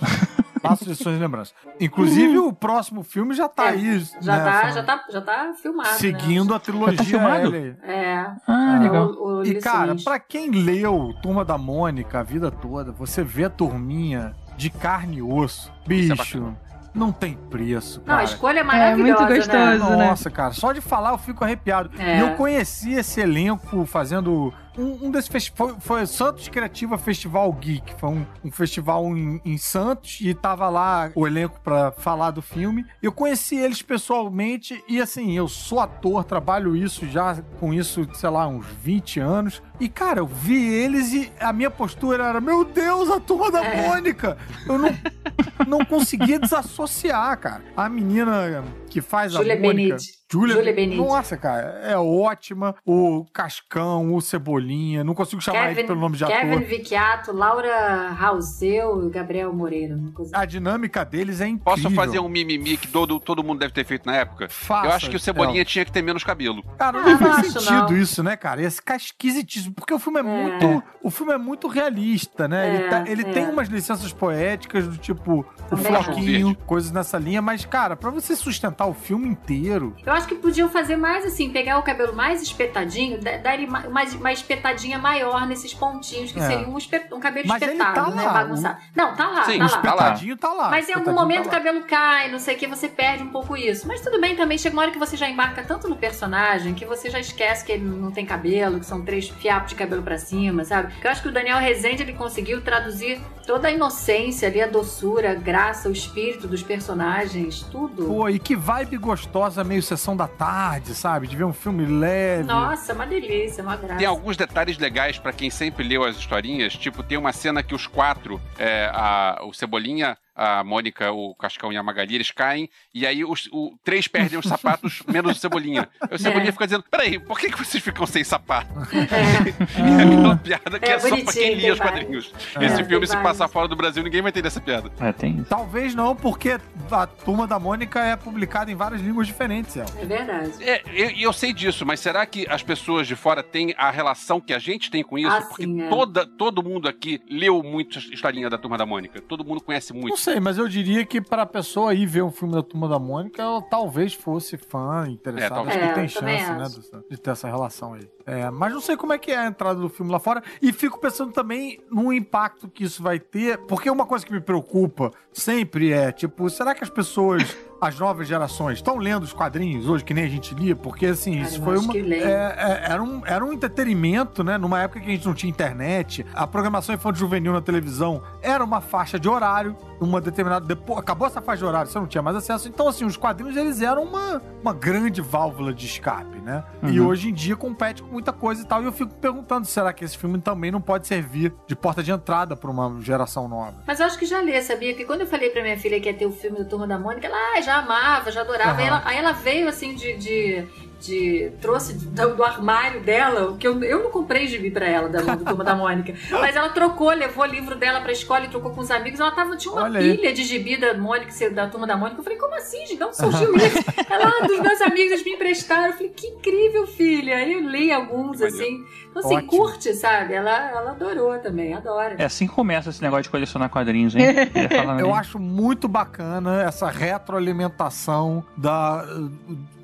Laços, Lições e Lembranças. Inclusive, o próximo filme já tá É, aí. Já, né, tá, já, tá, já tá filmado. Seguindo a trilogia filmado? L. Né? É. Ah, é legal. o- o E, cara, pra quem leu Turma da Mônica a vida toda, você vê a turminha de carne e osso. É Bicho, não tem preço, Não, a cara. escolha é É maravilhosa, muito gostoso, né? né? Nossa, cara, só de falar eu fico arrepiado. É. E eu conheci esse elenco fazendo um, um desses festivais. Foi, foi Santos Criativa Festival Geek. Foi um, um festival em, em Santos e tava lá o elenco pra falar do filme. Eu conheci eles pessoalmente e assim, eu sou ator, trabalho isso já com isso, sei lá, uns 20 anos. E cara, eu vi eles e a minha postura era: Meu Deus, a turma da É. Mônica! Eu não, não conseguia desassociar, cara. A menina que faz Julia a Mônica. Benite. Julia, Julia Benite. Nossa, cara, é ótima. O Cascão, o Cebolinha, não consigo chamar ele Kevin, pelo nome de Kevin ator. Vicchiato, Laura Rauseu e Gabriel Moreira. uma coisa A dinâmica deles é incrível. Posso fazer um mimimi que todo, todo mundo deve ter feito na época? Faça, Eu acho que o Cebolinha Elton. tinha que ter menos cabelo. Cara, Ah, não não faz sentido não. isso, né, cara? Esse cara é esquisitíssimo, porque o filme é, muito. O filme é muito realista, né? É, ele tá- ele é. tem umas licenças poéticas do tipo o floquinho, coisas nessa linha, mas, cara, pra você sustentar o filme inteiro. Eu acho que podiam fazer mais assim, pegar o cabelo mais espetadinho, da- dar ele ma- mais, uma espetadinha maior nesses pontinhos, que É. seria um, um cabelo Mas espetado, tá né? lá, Bagunçado. Não, tá lá, Sim, tá o lá. espetado Tadinho tá lá. Mas em algum momento o tá lá. cabelo cai, não sei o que, você perde um pouco isso. Mas tudo bem também, chega uma hora que você já embarca tanto no personagem que você já esquece que ele não tem cabelo, que são três fiapos de cabelo pra cima, sabe? Eu acho que o Daniel Rezende ele conseguiu traduzir toda a inocência ali, a doçura, a graça, o espírito dos personagens, tudo. Pô, e que vibe gostosa, meio sessão da tarde, sabe? De ver um filme leve. Nossa, uma delícia, uma graça. Tem alguns detalhes legais pra quem sempre leu as historinhas. Tipo, tem uma cena que os quatro, é, a- o Cebolinha, a Mônica, o Cascão e a Magali, eles caem. E aí os o, três perdem os sapatos, menos o Cebolinha. Aí o Cebolinha É. fica dizendo: Peraí, por que, que vocês ficam sem sapato? É. É aquela piada que É é, só pra quem lia os quadrinhos. É, Esse tem filme, se passar fora do Brasil, ninguém vai entender essa piada. É, tem isso. Talvez não, porque a Turma da Mônica é publicada em várias línguas diferentes, El. É verdade. É, eu, eu sei disso, mas será que as pessoas de fora têm a relação que a gente tem com isso? Ah, Porque sim, é. toda, todo mundo aqui leu muito a historinha da Turma da Mônica. Todo mundo conhece Não muito. Sei, mas eu diria que pra pessoa ir ver um filme da Turma da Mônica, ela talvez fosse fã, É, interessada. talvez. Acho que É, tem chance, né, acho. de ter essa relação aí. É, mas não sei como é que é a entrada do filme lá fora. E fico pensando também no impacto que isso vai ter, porque uma coisa que me preocupa sempre é, tipo, será que as pessoas, as novas gerações, estão lendo os quadrinhos hoje, que nem a gente lia? Porque, assim, Cara, isso foi uma... é, é, era, um, era um entretenimento, né? Numa época que a gente não tinha internet, a programação infantil juvenil na televisão era uma faixa de horário, uma determinada. Depois, acabou essa faixa de horário, você não tinha mais acesso. Então, assim, os quadrinhos eles eram uma, uma grande válvula de escape, né? E Uhum. hoje em dia compete com muita coisa e tal. E eu fico perguntando: será que esse filme também não pode servir de porta de entrada pra uma geração nova? Mas eu acho que já lê, sabia? Que quando eu falei pra minha filha que ia ter o filme do Turma da Mônica, ela ah, já amava, já adorava. Aí, Aham. ela, aí ela veio assim de. de, de- trouxe do, do armário dela, o que eu, eu não comprei gibi pra ela, da, do Turma da Mônica. Mas ela trocou, levou o livro dela pra escola e trocou com os amigos. Ela tava, tinha uma Olha aí. pilha de gibi da Mônica, da Turma da Mônica. Eu falei, como assim? De onde surgiu isso? ela, ah, dos meus amigos, eles me emprestaram. Eu falei, que incrível, filha. Aí eu li alguns, Maneiro. assim. Então, assim, Ótimo. curte, sabe? Ela, ela adorou também, adora. É assim que começa esse negócio de colecionar quadrinhos, hein? Eu ali. acho muito bacana essa retroalimentação da,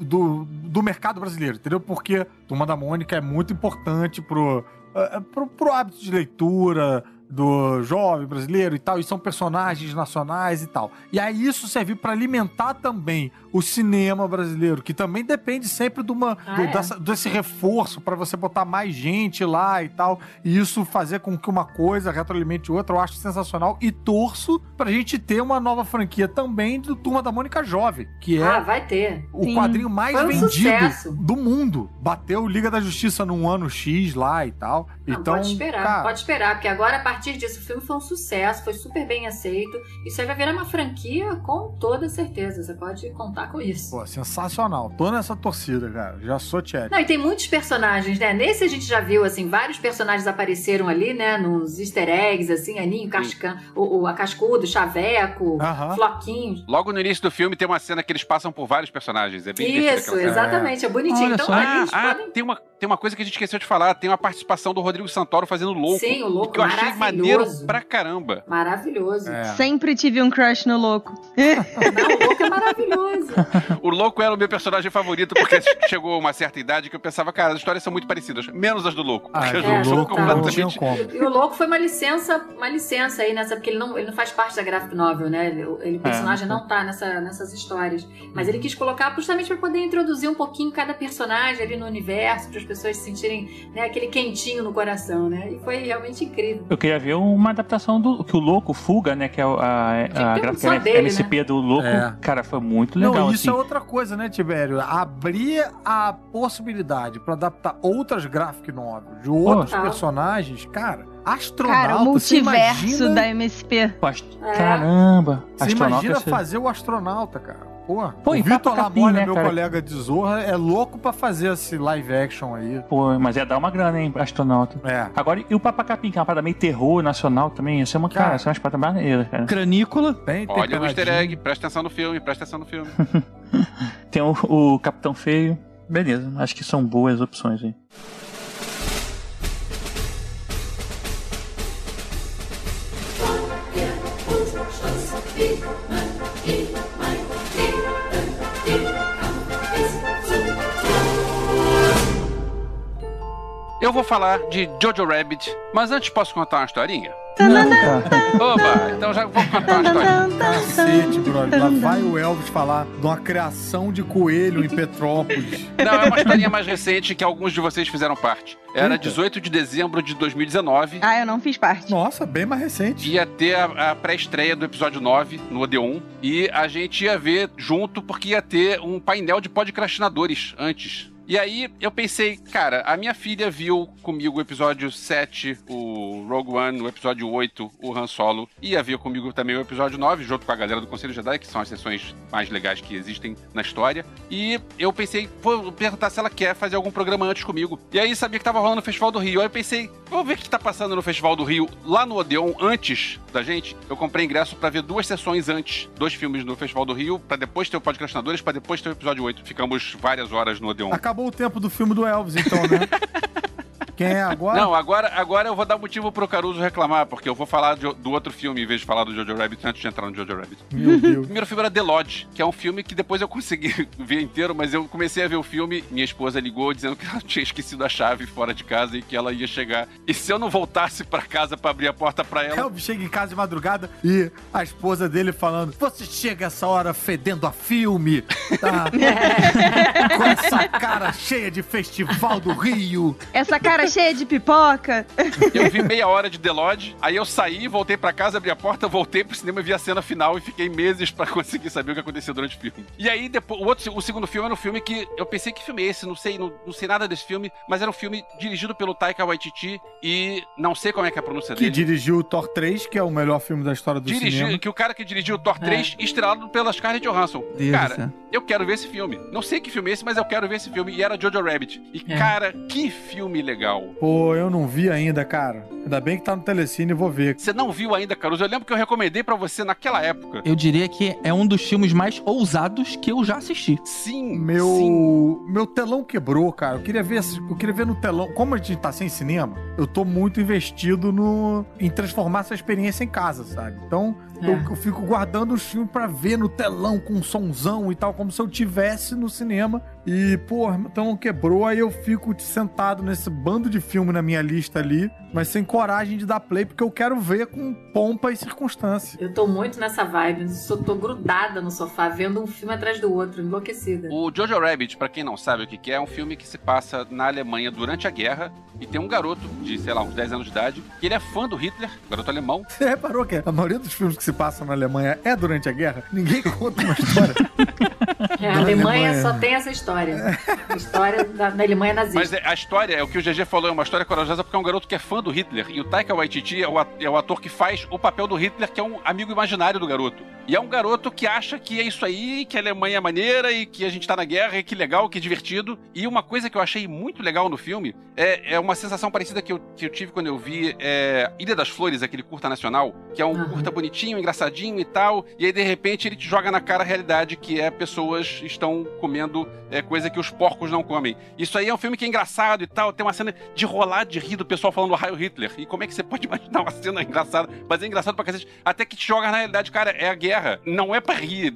do, do mercado brasileiro, entendeu? Porque Turma da Mônica é muito importante pro, eh, pro, pro hábito de leitura do jovem brasileiro e tal, e são personagens nacionais e tal. E aí isso serviu para alimentar também o cinema brasileiro, que também depende sempre de uma, Ah, do- é? dessa- desse reforço para você botar mais gente lá e tal, e isso fazer com que uma coisa retroalimente outra, eu acho sensacional e torço pra gente ter uma nova franquia também do Turma da Mônica Jovem, que é Ah, vai ter. o Sim. quadrinho mais um vendido sucesso. do mundo. Bateu Liga da Justiça num ano X lá e tal. Não, então, pode esperar, cara, pode esperar, porque agora, a partir disso, o filme foi um sucesso, foi super bem aceito. Isso aí vai virar uma franquia com toda certeza. Você pode contar com isso. pô, sensacional. Tô nessa torcida, cara. Já sou check. Não, e tem muitos personagens, né? Nesse a gente já viu, assim, vários personagens apareceram ali, né? Nos easter eggs, assim, Aninho, Cascan, o, o a Cascudo, Chaveco, Aham. Floquinho. Logo no início do filme tem uma cena que eles passam por vários personagens. É bem Isso, exatamente, é bonitinho. Olha então, só. Ah, eles ah, podem... tem, uma, tem uma coisa que a gente esqueceu de falar. Tem uma participação do Rodrigo Santoro fazendo louco. Sim, o louco Que eu achei maravilhoso. Maneiro pra caramba. Maravilhoso. É. Sempre tive um crush no louco. Não, o louco é maravilhoso. O louco era o meu personagem favorito, porque chegou uma certa idade que eu pensava, cara, as histórias são muito parecidas, menos as do louco. Ah, Porque as do é, louco tinha completamente. como. E o louco foi uma licença, uma licença aí nessa, porque ele não, ele não faz parte da graphic novel, né? Ele, ele o personagem É. não tá nessa, nessas histórias. Mas ele quis colocar justamente para poder introduzir um pouquinho cada personagem ali no universo, para as pessoas sentirem né, aquele quentinho no coração, né? E foi realmente incrível. Eu queria ver uma adaptação do que o Louco Fuga, né? Que é a, a um gráfica M- dele, MCP do Louco. É. Cara, foi muito legal, Não, isso assim. é outra coisa, né, Tibério? Abrir a possibilidade pra adaptar outras graphic novels de outros Total. personagens, cara, astronauta. Cara, o você multiverso imagina, da MSP. Ast- É. Caramba! Você Astronauta imagina ia ser- fazer o astronauta, cara. Pô, Pô, o e Vitor Capim, Lamolha, né, meu cara? colega de Zorra, é louco pra fazer esse live action aí. Pô, mas ia dar uma grana, hein, astronauta. É. Agora, e o Papacapim, que é uma parada meio terror nacional também? Isso é uma, cara, Cara. isso é uma espada maneira, cara. Canícola. Bem Olha o easter egg, presta atenção no filme, presta atenção no filme. Tem o, o Capitão Feio. Beleza, acho que são boas opções aí. Eu vou falar de Jojo Rabbit, mas antes posso contar uma historinha? Não, cara. Oba, então já vou contar uma historinha. Cacete, brother. Lá vai o Elvis falar de uma criação de coelho em Petrópolis. Não, é uma historinha mais recente que alguns de vocês fizeram parte. Era Eita. 18 de dezembro de 2019. Ah, eu não fiz parte. Nossa, bem mais recente. Ia ter a, a pré-estreia do episódio 9 no Odeon. E a gente ia ver junto porque ia ter um painel de podcastinadores antes. E aí eu pensei, cara, a minha filha viu comigo o episódio 7, o Rogue One, o episódio 8, o Han Solo. Ia ver comigo também o episódio 9, junto com a galera do Conselho Jedi, que são as sessões mais legais que existem na história. E eu pensei, vou perguntar se ela quer fazer algum programa antes comigo. E aí sabia que tava rolando o Festival do Rio. Aí eu pensei, vou ver o que tá passando no Festival do Rio lá no Odeon antes da gente. Eu comprei ingresso pra ver duas sessões antes, dois filmes no Festival do Rio, pra depois ter o Podcastinadores, pra depois ter o episódio 8. Ficamos várias horas no Odeon. Acabou o tempo do filme do Elvis, então, né? Quem é agora? Não, agora, agora eu vou dar motivo pro Caruso reclamar, porque eu vou falar de- do outro filme em vez de falar do Jojo Rabbit antes de entrar no Jojo Rabbit. Meu O Deus. primeiro filme era The Lodge, que é um filme que depois eu consegui ver inteiro, mas eu comecei a ver o filme, minha esposa ligou dizendo que ela tinha esquecido a chave fora de casa e que ela ia chegar. E se eu não voltasse pra casa pra abrir a porta pra ela, Elvis chega em casa de madrugada e a esposa dele falando: Você chega essa hora fedendo a filme, tá? Com essa cara cheia de festival do Rio. Essa cara cheia de pipoca. eu vi meia hora de The Lodge, aí eu saí, voltei pra casa, abri a porta, voltei pro cinema e vi a cena final e fiquei meses pra conseguir saber o que aconteceu durante o filme. E aí, depois, o, outro, o segundo filme era um filme que eu pensei que filme é esse, não sei, não, não sei nada desse filme, mas era um filme dirigido pelo Taika Waititi e não sei como é que é a pronúncia Que dele. dirigiu o Thor 3, que é o melhor filme da história do Dirigiu, cinema. que o cara que dirigiu o Thor 3, estrelado pela Scarlett Johansson. Deus cara, céu. eu quero ver esse filme. Não sei que filme é esse, mas eu quero ver esse filme. E era Jojo Rabbit. E, É. cara, que filme legal. Pô, eu não vi ainda, cara. Ainda bem que tá no Telecine, vou ver. Você não viu ainda, Caruso? Eu lembro que eu recomendei pra você naquela época. Eu diria que é um dos filmes mais ousados que eu já assisti. Sim, sim. Meu, meu telão quebrou, cara. Eu queria ver, eu queria ver no telão. Como a gente tá sem cinema, eu tô muito investido no em transformar essa experiência em casa, sabe? Então, É. eu fico guardando os filmes pra ver no telão com um sonzão e tal, como se eu tivesse no cinema. E, pô, meu telão quebrou, aí eu fico sentado nesse bando de filme na minha lista ali, mas sem coragem de dar play, porque eu quero ver com pompa e circunstância. Eu tô muito nessa vibe. Só tô grudada no sofá, vendo um filme atrás do outro, enlouquecida. O Jojo Rabbit, pra quem não sabe o que que é, é um filme que se passa na Alemanha durante a guerra e tem um garoto de, sei lá, uns 10 anos de idade, que ele é fã do Hitler, garoto alemão. Você reparou que a maioria dos filmes que se passam na Alemanha é durante a guerra? Ninguém conta uma história. É, a Alemanha, Alemanha. só tem essa história. A história da, da Alemanha nazista. Mas é- a história, é o que o GG falou, é uma história corajosa porque é um garoto que é fã do Hitler. E o Taika Waititi é o, é o ator que faz o papel do Hitler, que é um amigo imaginário do garoto. E é um garoto que acha que é isso aí, que a Alemanha é maneira e que a gente tá na guerra e que legal, que divertido. E uma coisa que eu achei muito legal no filme é, é uma sensação parecida que eu, que eu tive quando eu vi é, Ilha das Flores, aquele curta nacional, que é um Aham. curta bonitinho, engraçadinho e tal. E aí, de repente, ele te joga na cara a realidade que é pessoas estão comendo é, coisa que os porcos não comem. Isso aí é um filme que é engraçado e tal. Tem uma cena de rolar de rir do pessoal falando Raio Hitler. E como é que você pode imaginar uma cena engraçada? Mas é engraçado pra cacete. Até que te joga na realidade, cara, é a guerra. Não é pra rir.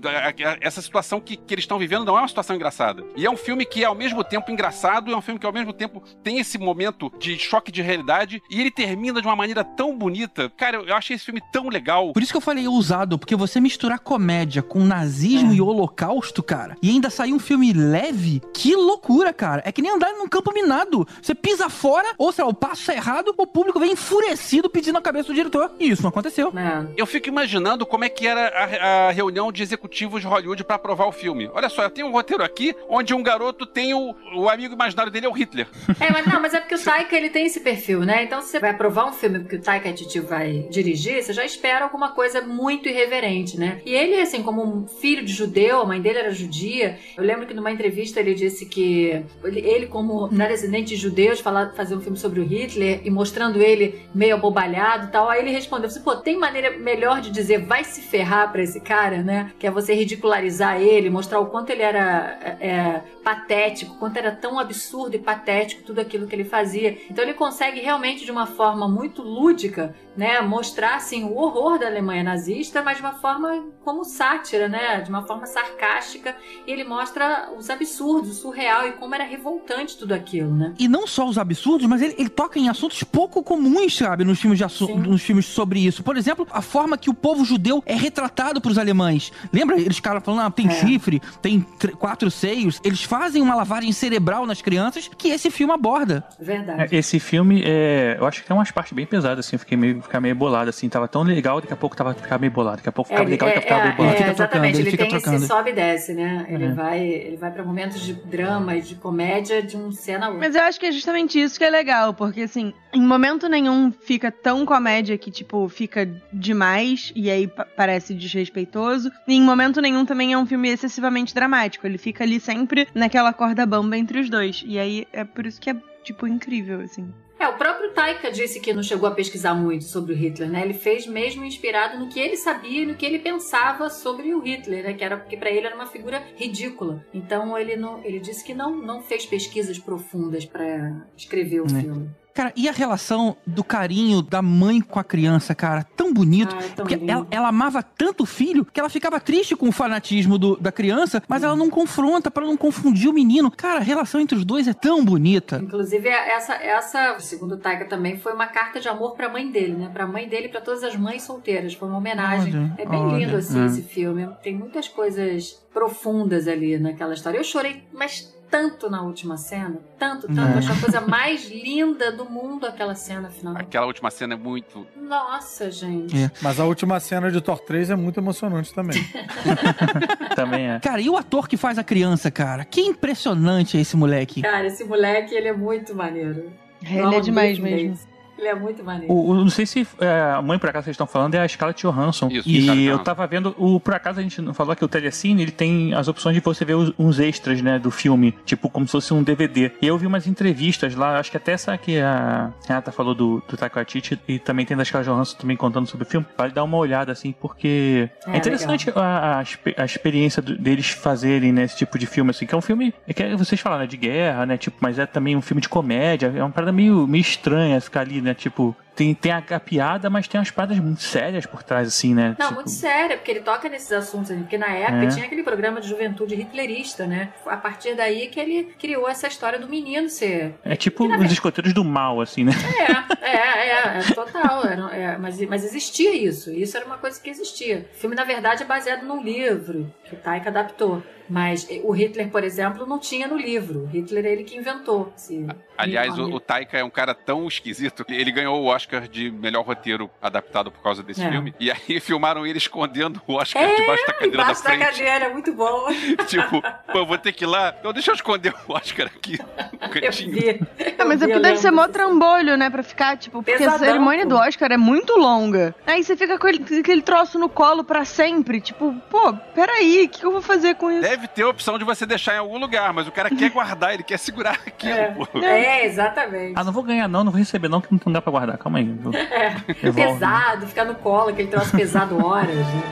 Essa situação que, que eles estão vivendo não é uma situação engraçada. E é um filme que é ao mesmo tempo engraçado, é um filme que ao mesmo tempo tem esse momento de choque de realidade. E ele termina de uma maneira tão bonita. Cara, eu, eu achei esse filme tão legal. Por isso que eu falei ousado, porque você misturar comédia com nazismo É. e holocausto, cara, cara. E ainda sair um filme leve, que loucura, cara. É que nem andar num campo minado. Você pisa fora, ou sei lá, o passo é errado, o público vem enfurecido pedindo a cabeça do diretor. E isso não aconteceu. É. Eu fico imaginando como é que era a, a reunião de executivos de Hollywood pra aprovar o filme. Olha só, eu tenho um roteiro aqui onde um garoto tem o, o amigo imaginário dele é o Hitler. É, mas não, mas é porque o Taika ele tem esse perfil, né? Então, se você vai aprovar um filme que o Taika Waititi vai dirigir, você já espera alguma coisa muito irreverente, né? E ele, assim, como um filho de judeu, a mãe dele era judia. Eu lembro que numa entrevista ele disse que ele, como era descendente de judeus, falar, fazer um filme sobre o Hitler e mostrando ele meio abobalhado e tal. Aí ele respondeu assim: pô, tem maneira melhor de dizer vai se ferrar pra esse cara, né? Que é você ridicularizar ele, mostrar o quanto ele era é, é, patético, quanto era tão absurdo e patético tudo aquilo que ele fazia. Então ele consegue realmente, de uma forma muito lúdica, né, mostrar assim o horror da Alemanha nazista, mas de uma forma como sátira, né, de uma forma sarcástica. E ele mostra os absurdos, o surreal e como era revoltante tudo aquilo, né? E não só os absurdos, mas ele, ele toca em assuntos pouco comuns, sabe, nos filmes, de nos filmes sobre isso. Por exemplo, a forma que o povo judeu é retratado pros alemães. Lembra? Eles ficaram falando, ah, tem É. chifre, tem tr- quatro seios. Eles fazem uma lavagem cerebral nas crianças que esse filme aborda. Verdade. É, Esse filme, é, eu acho que tem umas partes bem pesadas, assim, eu fiquei meio, ficar meio bolado, assim, tava tão legal, daqui a pouco tava ficar meio bolado, daqui a pouco ficava ele- legal, daqui a pouco ficava meio é, bolado. fica exatamente, trocando, ele ele, fica tem trocando. esse sobe e desce, né? Ele, É. vai, ele vai para momentos de drama e de comédia de um cena a outra. Mas eu acho que é justamente isso que é legal, porque assim, em momento nenhum fica tão comédia que, tipo, fica demais e aí pa- parece desrespeitoso. E em momento nenhum também é um filme excessivamente dramático. Ele fica ali sempre naquela corda bamba entre os dois. E aí é por isso que é, tipo, incrível, assim. É, o próprio Taika disse que não chegou a pesquisar muito sobre o Hitler, né? Ele fez mesmo inspirado no que ele sabia e no que ele pensava sobre o Hitler, né? Que era porque para ele era uma figura ridícula. Então ele não, ele disse que não, não fez pesquisas profundas para escrever o Né. filme. Cara, e a relação do carinho da mãe com a criança, cara? Tão bonito. Ah, é tão Porque ela, ela amava tanto o filho que ela ficava triste com o fanatismo do- da criança, mas ela não confronta pra não confundir o menino. Cara, a relação entre os dois é tão bonita. Inclusive, essa, essa, segundo o Taika também, foi uma carta de amor pra mãe dele, né? Pra mãe dele e pra todas as mães solteiras. Foi uma homenagem. Olha, é bem olha, lindo, assim, é. esse filme. Tem muitas coisas profundas ali naquela história. Eu chorei, mas tanto na última cena. Tanto, tanto. É. Eu achei a coisa mais linda do mundo aquela cena final. Aquela última cena é muito. Nossa, gente. É. Mas a última cena de Thor 3 é muito emocionante também. Também é. Cara, e o ator que faz a criança, cara? Que impressionante é esse moleque. Cara, esse moleque, ele é muito maneiro. Ele é demais mesmo. Ele é muito maneiro. O, o- não sei se é, a mãe, por acaso, vocês estão falando, é a Scarlett Johansson. Isso, e Scarlett eu tava vendo, o, por acaso a gente não falou que o Telecine, ele tem as opções de você ver os- uns extras, né, do filme, tipo como se fosse um DVD. E eu vi umas entrevistas lá, acho que até essa que a Renata falou do, do Taika Waititi, e também tem da Scarlett Johansson também contando sobre o filme. Vale dar uma olhada, assim, porque é, É, interessante a, a, a experiência do- deles fazerem, né, esse tipo de filme, assim, que é um filme, é que vocês falaram, né, de guerra, né, tipo, mas é também um filme de comédia, é uma parada meio, meio estranha ficar ali, né, tipo, tem, tem a, a piada, mas tem umas paradas muito sérias por trás, assim, né? Não, tipo, muito sério, porque ele toca nesses assuntos ali. Porque na época É. tinha aquele programa de juventude hitlerista, né? A partir daí que ele criou essa história do menino ser. É tipo os escoteiros do mal, assim, né? É, é, é, é total. era- é, mas, mas existia isso. Isso era uma coisa que existia. O filme, na verdade, é baseado num livro que o Taika adaptou. Mas o Hitler, por exemplo, não tinha no livro. O Hitler é ele que inventou. esse Aliás, o, o Taika é um cara tão esquisito que ele ganhou o Oscar de melhor roteiro adaptado por causa desse É. filme. E aí filmaram ele escondendo o Oscar É, debaixo da cadeira Embaixo da da frente. cadeira, muito bom. tipo, pô, eu vou ter que ir lá. Então deixa eu esconder o Oscar aqui no Eu cantinho. vi. É, mas é porque deve ser mó trambolho, né? Pra ficar, tipo, porque Pesadão, a cerimônia pô. do Oscar é muito longa. Aí você fica com ele- com aquele troço no colo pra sempre. Tipo, pô, peraí, o que eu vou fazer com isso? Deve ter a opção de você deixar em algum lugar, mas o cara quer guardar, ele quer segurar aquilo, É. pô. É, exatamente. Ah, não vou ganhar não, não vou receber não, que não dá pra guardar. Calma aí. eu- É, pesado, ficar no colo, aquele troço pesado horas. Né?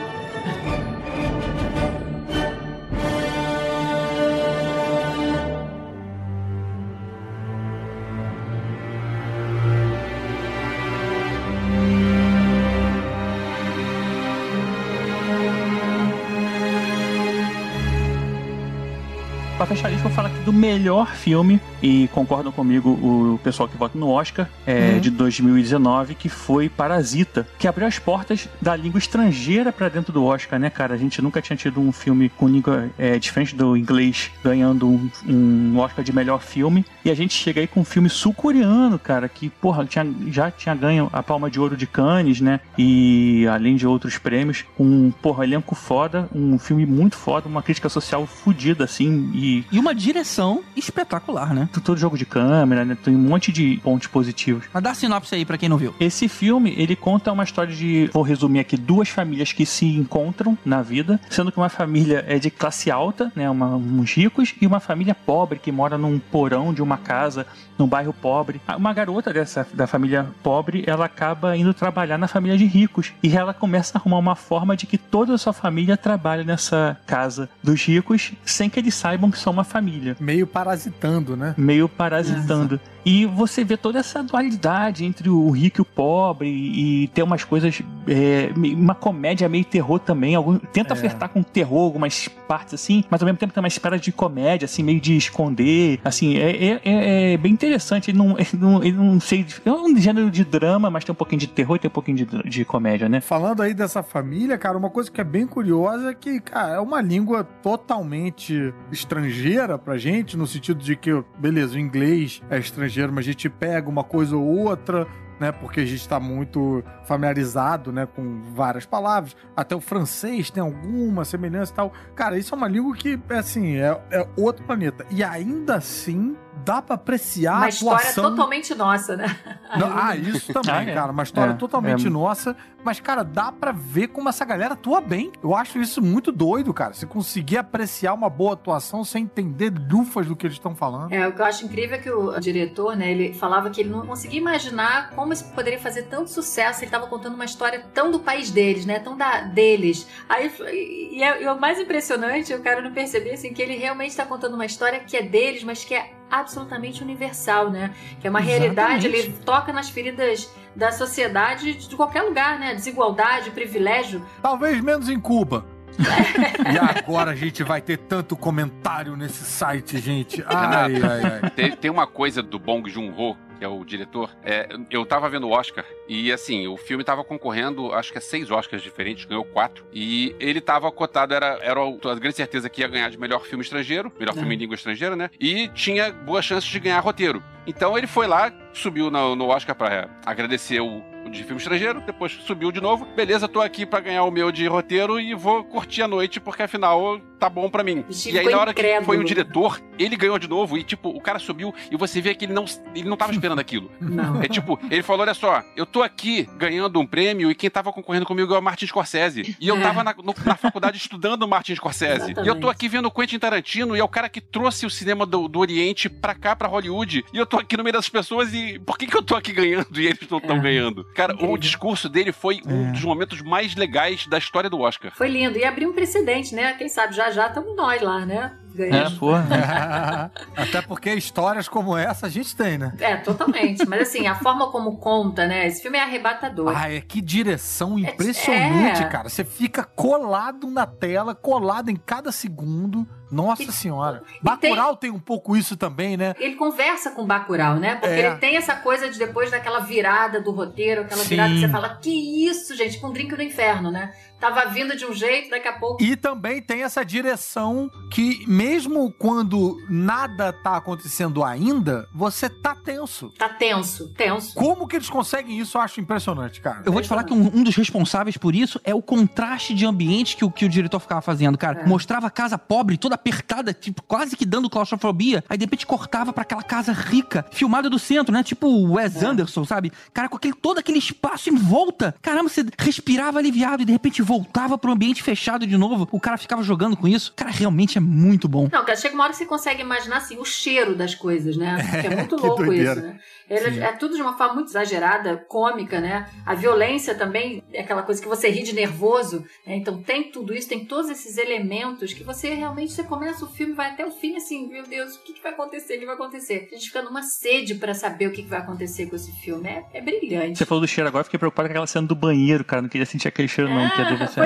Pra fechar eu vou falar aqui do melhor filme, e concordam comigo o pessoal que vota no Oscar, é, de 2019, que foi Parasita, que abriu as portas da língua estrangeira pra dentro do Oscar, né, cara? A gente nunca tinha tido um filme com língua é, diferente do inglês ganhando um, um Oscar de melhor filme, e a gente chega aí com um filme sul-coreano, cara, que, porra, tinha, já tinha ganho a Palma de Ouro de Cannes, né? E além de outros prêmios, um, porra, elenco foda, um filme muito foda, uma crítica social fodida, assim, e E uma direção espetacular, né? Todo jogo de câmera, né? Tem um monte de pontos positivos. Mas dá sinopse aí pra quem não viu. Esse filme, ele conta uma história de, vou resumir aqui, duas famílias que se encontram na vida, sendo que uma família é de classe alta, né, uma, uns ricos, e uma família pobre que mora num porão de uma casa num bairro pobre. Uma garota dessa da família pobre, ela acaba indo trabalhar na família de ricos e ela começa a arrumar uma forma de que toda a sua família trabalhe nessa casa dos ricos sem que eles saibam que são uma família Meio parasitando, né? Meio parasitando. E você vê toda essa dualidade entre o rico e o pobre, e tem umas coisas. é, uma comédia meio terror também. Algum, tenta É. flertar com terror, algumas partes assim, mas ao mesmo tempo tem uma espera de comédia, assim, meio de esconder. Assim, é, é- é- é bem interessante. Ele não, ele não, ele não sei. É um gênero de drama, mas tem um pouquinho de terror e tem um pouquinho de, de comédia, né? Falando aí dessa família, cara, uma coisa que é bem curiosa é que, cara, é uma língua totalmente estrangeira pra gente, no sentido de que, beleza, o inglês é estrangeiro, mas a gente pega uma coisa ou outra, né, porque a gente tá muito familiarizado, né, com várias palavras. Até o francês tem alguma semelhança e tal. Cara, isso é uma língua que, assim, é, é outro planeta. E ainda assim, dá pra apreciar Uma a história atuação... totalmente nossa, né? Não, ah, isso também, é. cara. Uma história É, totalmente é. nossa. Mas, cara, dá pra ver como essa galera atua bem. Eu acho isso muito doido, cara. Você conseguir apreciar uma boa atuação sem entender lufas do que eles estão falando. É, o que eu acho incrível é que o diretor, né, ele falava que ele não conseguia imaginar como isso poderia fazer tanto sucesso. Ele estava contando uma história tão do país deles, né, tão da deles. Aí, e, é- e o mais impressionante, o cara não perceber, assim, que ele realmente está contando uma história que é deles, mas que é absolutamente universal, né? Que é uma realidade, Exatamente. ele toca nas feridas da sociedade de qualquer lugar, né? Desigualdade, privilégio. Talvez menos em Cuba. e agora a gente vai ter tanto comentário nesse site, gente. Ai, ai, ai. Tem, tem uma coisa do Bong Joon-ho, que é o diretor. É, eu tava vendo o Oscar e, assim, o filme tava concorrendo, acho que a seis Oscars diferentes, ganhou quatro. E ele tava cotado, era, era a grande certeza que ia ganhar de melhor filme estrangeiro, melhor filme em língua estrangeira, né? E tinha boas chances de ganhar roteiro. Então ele foi lá, subiu no, no Oscar pra agradecer o de filme estrangeiro, depois subiu de novo. Beleza, tô aqui pra ganhar o meu de roteiro e vou curtir a noite, porque afinal tá bom pra mim. E aí, na hora que incrédulo. foi o diretor, ele ganhou de novo e, tipo, o cara subiu e você vê que ele não, ele não tava esperando aquilo. Não. É tipo, ele falou: olha só, eu tô aqui ganhando um prêmio e quem tava concorrendo comigo é o Martin Scorsese. E eu É. tava na, no- na faculdade estudando o Martin Scorsese. E eu tô Exatamente. aqui vendo o Quentin Tarantino e é o cara que trouxe o cinema do, do Oriente pra cá, pra Hollywood. E eu tô aqui no meio das pessoas e por que, que eu tô aqui ganhando e eles não estão É. ganhando? Cara, Incrível. o discurso dele foi um dos momentos mais legais da história do Oscar. Foi lindo. E abriu um precedente, né? Quem sabe já já estamos nós lá, né? É, Ganhando. pô. Até porque histórias como essa a gente tem, né? É, totalmente. Mas assim, a forma como conta, né? Esse filme é arrebatador. Ah, é que direção impressionante, é. cara. Você fica colado na tela, colado em cada segundo. Nossa E- senhora. Bacurau tem... um pouco isso também, né? Ele conversa com o Bacurau, né? Porque É. ele tem essa coisa de depois daquela virada do roteiro, aquela Sim. virada que você fala, que isso, gente, com um drink do inferno, né? Tava vindo de um jeito, daqui a pouco. E também tem essa direção que, mesmo quando nada tá acontecendo ainda, você tá tenso. Tá tenso, tenso. Como que eles conseguem isso? Eu acho impressionante, cara. Eu vou te falar que um, um dos responsáveis por isso é o contraste de ambiente que o, que o diretor ficava fazendo, cara. É. Mostrava a casa pobre, toda apertada, tipo, quase que dando claustrofobia. Aí de repente cortava pra aquela casa rica, filmada do centro, né? Tipo o Wes É. Anderson, sabe? Cara, com aquele, todo aquele espaço em volta. Caramba, você respirava aliviado e de repente voltava pro ambiente fechado de novo. O cara ficava jogando com isso. Cara, realmente é muito bom. Não, cara, chega uma hora que você consegue imaginar assim, o cheiro das coisas, né? Porque é muito que louco doideira. isso, né? Ele é, é tudo de uma forma muito exagerada, cômica, né? A violência também é aquela coisa que você ri de nervoso. né? Então tem tudo isso, tem todos esses elementos que você realmente você começa o filme, vai até o fim assim, meu Deus, o que, que vai acontecer? O que vai acontecer? A gente fica numa sede pra saber o que, que vai acontecer com esse filme. É, é brilhante. Você falou do cheiro agora, fiquei preocupado com aquela cena do banheiro, cara. Não queria sentir aquele cheiro, não, que é céu.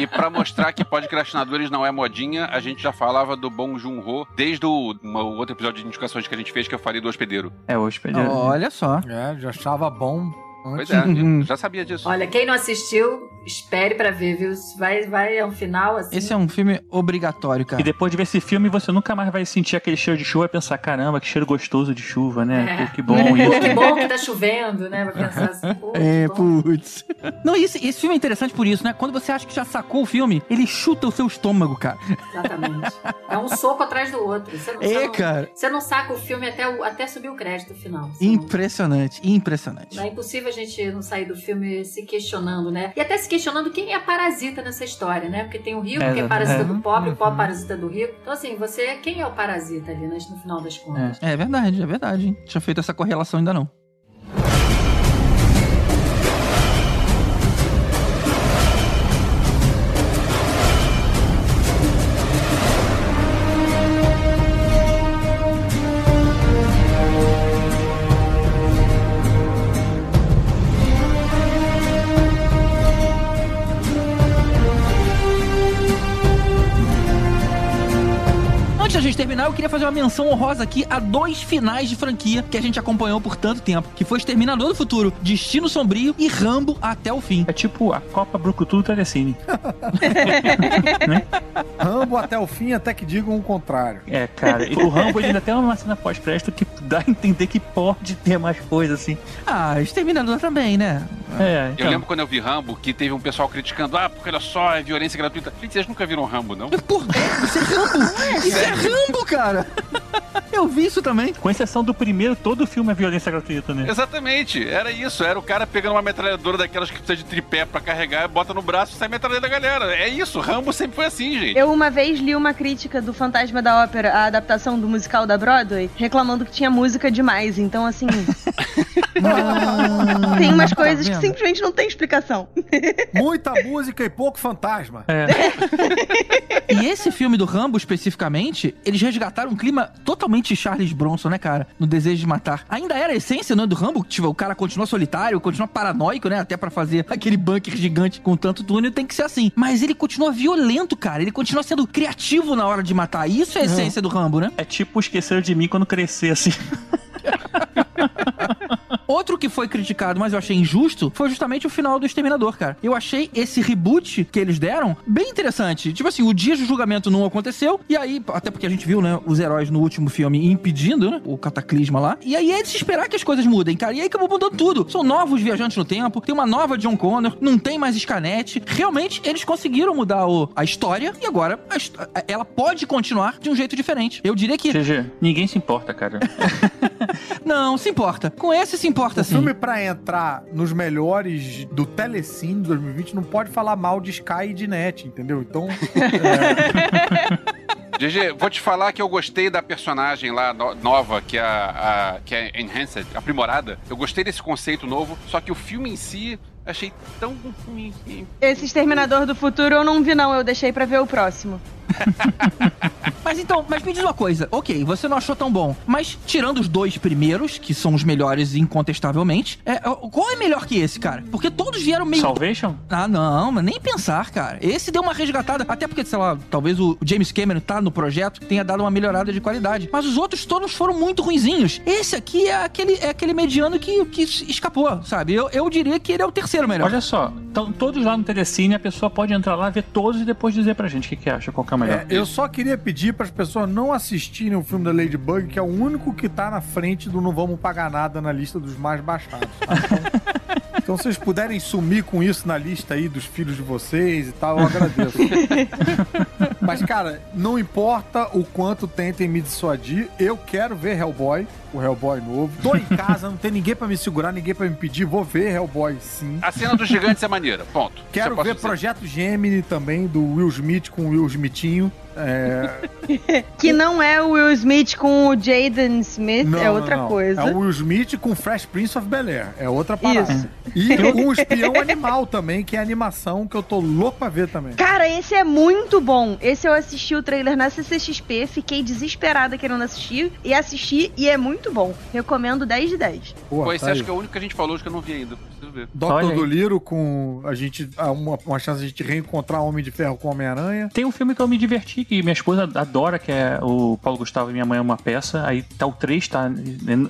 E pra mostrar que podcastinadores não é modinha, a gente já falava do Bong Joon-ho desde o uma- o outro episódio de indicações que a gente fez, que eu falei do hospedeiro. É, o hospedeiro. Olha só. É, já achava bom. Pois é, eu já sabia disso. Olha, quem não assistiu, espere pra ver, viu? Vai, vai ao final, assim. Esse é um filme obrigatório, cara. E depois de ver esse filme, você nunca mais vai sentir aquele cheiro de chuva e pensar, caramba, que cheiro gostoso de chuva, né? É. Pô, que bom Pô, que bom que tá chovendo, né? Vai pensar assim, pô, É, putz. Não, e esse, esse filme é interessante por isso, né? Quando você acha que já sacou o filme, ele chuta o seu estômago, cara. Exatamente. É um soco atrás do outro. Você não, É, você não- cara. Você não saca o filme até, o- até subir o crédito final. Você não- Impressionante, impressionante. É impossível a gente não sair do filme se questionando, né? E até se questionando quem é parasita nessa história, né? Porque tem o rico É, que é parasita é. do pobre, o pobre parasita do rico. Então, assim, você, quem é o parasita ali, né, no final das contas? É verdade, é verdade. hein? Tinha feito essa correlação ainda não. Queria fazer uma menção honrosa aqui a dois finais de franquia que a gente acompanhou por tanto tempo, que foi Exterminador do Futuro, Destino Sombrio e Rambo até o fim. É tipo a Copa Brucutu do Telecine. Rambo até o fim, até que digam o contrário. É, cara. O Rambo ele ainda tem uma cena pós-crédito que dá a entender que pode ter mais coisa, assim. Ah, Exterminador também, né? É, Eu então. lembro quando eu vi Rambo que teve um pessoal criticando, ah, porque olha só, é violência gratuita. Gente, vocês nunca viram Rambo, não? Porra, isso é Rambo! Isso é Rambo, cara! Eu vi isso também. Com exceção do primeiro, todo filme é violência gratuita, né? Exatamente, era isso. Era o cara pegando uma metralhadora daquelas que precisa de tripé pra carregar, bota no braço e sai metralhando a galera. É isso, Rambo sempre foi assim, gente. Eu uma vez li uma crítica do Fantasma da Ópera, a adaptação do musical da Broadway, reclamando que tinha música demais. Então, assim, tem umas coisas que vendo? simplesmente não tem explicação. Muita música e pouco fantasma. É. E esse filme do Rambo, especificamente, eles resgataram um clima totalmente Charles Bronson, né, cara? No Desejo de Matar. Ainda era a essência, não é, do Rambo? Tipo, o cara continua solitário, continua paranoico, né? Até pra fazer aquele bunker gigante com tanto túnel, tem que ser assim. Mas ele continua violento, cara. Ele continua sendo criativo na hora de matar. Isso é a essência do Rambo, né? É tipo esqueceram de mim quando crescer, assim. Outro que foi criticado, mas eu achei injusto, foi justamente o final do Exterminador, cara. Eu achei esse reboot que eles deram bem interessante. Tipo assim, o dia do julgamento não aconteceu, e aí, até porque a gente viu, né, os heróis no último filme impedindo, né, o cataclisma lá. E aí é de se esperar que as coisas mudem, cara. E aí acabou mudando tudo. São novos viajantes no tempo, tem uma nova John Connor, não tem mais Scanete. Realmente, eles conseguiram mudar o- a história, e agora a ela pode continuar de um jeito diferente. Eu diria que. GG, ninguém se importa, cara. Não, se importa. Com esse se importa O sim. filme, pra entrar nos melhores do Telecine de 2020, não pode falar mal de Sky e de Net, entendeu? Então, GG, vou te falar que eu gostei da personagem lá no- nova, que é a, a- que é Enhanced, aprimorada. Eu gostei desse conceito novo, só que o filme em si achei tão ruim. Esse Exterminador do Futuro eu não vi, não. Eu deixei pra ver o próximo. Mas então, mas me diz uma coisa, ok, você não achou tão bom, mas tirando os dois primeiros, que são os melhores incontestavelmente, é, qual é melhor que esse, cara? Porque todos vieram meio. Salvation? Ah, não, mas nem pensar, cara. Esse deu uma resgatada, até porque, sei lá, talvez o James Cameron tá no projeto, tenha dado uma melhorada de qualidade. Mas os outros todos foram muito ruinzinhos. Esse aqui é aquele, é aquele mediano que, que escapou, sabe? Eu, eu diria que ele é o terceiro melhor. Olha só, estão todos lá no Telecine, a pessoa pode entrar lá, ver todos e depois dizer pra gente o que, que acha, qual que é o melhor. é, eu só queria pedir para as pessoas não assistirem o filme da Ladybug, que é o único que tá na frente do Não Vamos Pagar Nada na lista dos mais baixados. tá? Então, então, se vocês puderem sumir com isso na lista aí dos filhos de vocês e tal, eu agradeço. Mas, cara, não importa o quanto tentem me dissuadir, eu quero ver Hellboy, o Hellboy novo. Tô em casa, não tem ninguém pra me segurar, ninguém pra me impedir, vou ver Hellboy sim. A cena dos gigantes é maneira, ponto. Quero ver dizer. Projeto Gemini também, do Will Smith com o Will Smithinho. É... Que não é o Will Smith com o Jaden Smith, Não, é não, outra não. coisa. É o Will Smith com Fresh Prince of Bel-Air. É outra parada. Isso. E com o Espião Animal também, que é animação que eu tô louco pra ver também. Cara, esse é muito bom. Esse esse eu assisti o trailer na CCXP, fiquei desesperada querendo assistir e assisti e é muito bom. Recomendo 10 de 10. Pô, Pô, esse tá acho aí. que é o único que a gente falou, acho que eu não vi ainda. Preciso ver. Olha Dr. aí. Doliro com a gente. Uma, uma chance de a gente reencontrar Homem de Ferro com Homem-Aranha. Tem um filme que eu me diverti, que minha esposa adora, que é o Paulo Gustavo e Minha Mãe é uma Peça. Aí tá o 3, tá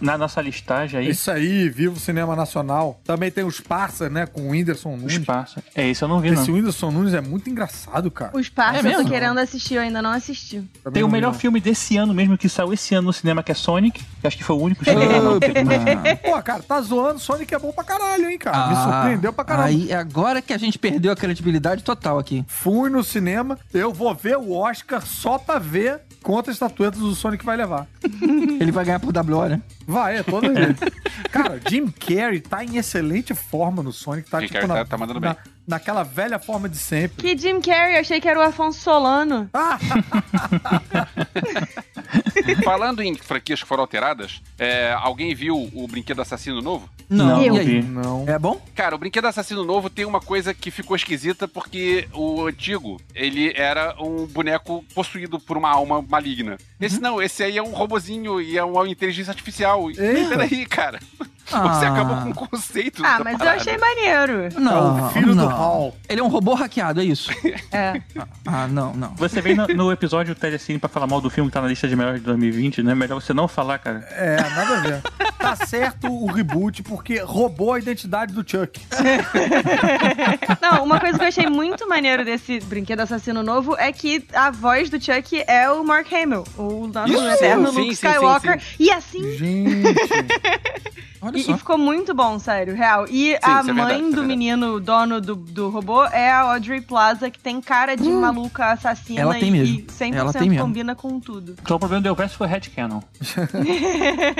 na nossa listagem aí. Isso aí, Vivo Cinema Nacional. Também tem os Parça, né? Com o Whindersson Nunes. Espaço. É, esse eu não vi, não. Esse Whindersson Nunes é muito engraçado, cara. Os Parça É eu tô mesmo? querendo assistir, eu ainda não assisti. Também Tem o não vi, melhor não. filme desse ano mesmo, que saiu esse ano no cinema, que é Sonic. Que acho que foi o único. Ah, uma- Pô, cara, tá zoando. Sonic é bom pra caralho, hein, cara. Me Ah, surpreendeu pra caramba. Aí, agora que a gente perdeu a credibilidade total aqui. Fui no cinema, eu vou ver o Oscar só pra ver quantas estatuetas o Sonic vai levar. Ele vai ganhar por WO, né? Vai, é todas vezes. Cara, Jim Carrey tá em excelente forma no Sonic. Tá, Jim tipo, Carrey na, tá- tá mandando na- bem. naquela velha forma de sempre. Que Jim Carrey, eu achei que era o Afonso Solano. Ah, Falando em franquias que foram alteradas, é, alguém viu o Brinquedo Assassino novo? Não, Eu. não vi. não. É bom? Cara, o Brinquedo Assassino Novo tem uma coisa que ficou esquisita porque o antigo, ele era um boneco possuído por uma alma maligna. Esse não, esse aí é um robozinho e é uma inteligência artificial. E. Peraí, cara. Você Ah. acabou com o conceito Ah, mas eu parada. achei maneiro. Não, É o filho do não. Hall. Ele é um robô hackeado, é isso? É. Ah, não, não. Você veio no, no episódio Telecine pra falar mal do filme que tá na lista de melhores 2020, né? Melhor você não falar, cara. É, nada a ver. Tá certo o reboot porque roubou a identidade do Chuck. Não, uma coisa que eu achei muito maneiro desse brinquedo assassino novo é que a voz do Chuck é o Mark Hamill, o nosso Isso, eterno sim, Luke sim, sim, Skywalker. sim. E assim, Gente. Olha e, só. e ficou muito bom, sério, real. E a isso é mãe verdade, é do verdade. menino, o dono do, do robô, é a Audrey Plaza, que tem cara de maluca assassina Ela tem e, mesmo. e 100% Ela tem mesmo. combina com tudo. Então o problema do Elvis foi Headcanon.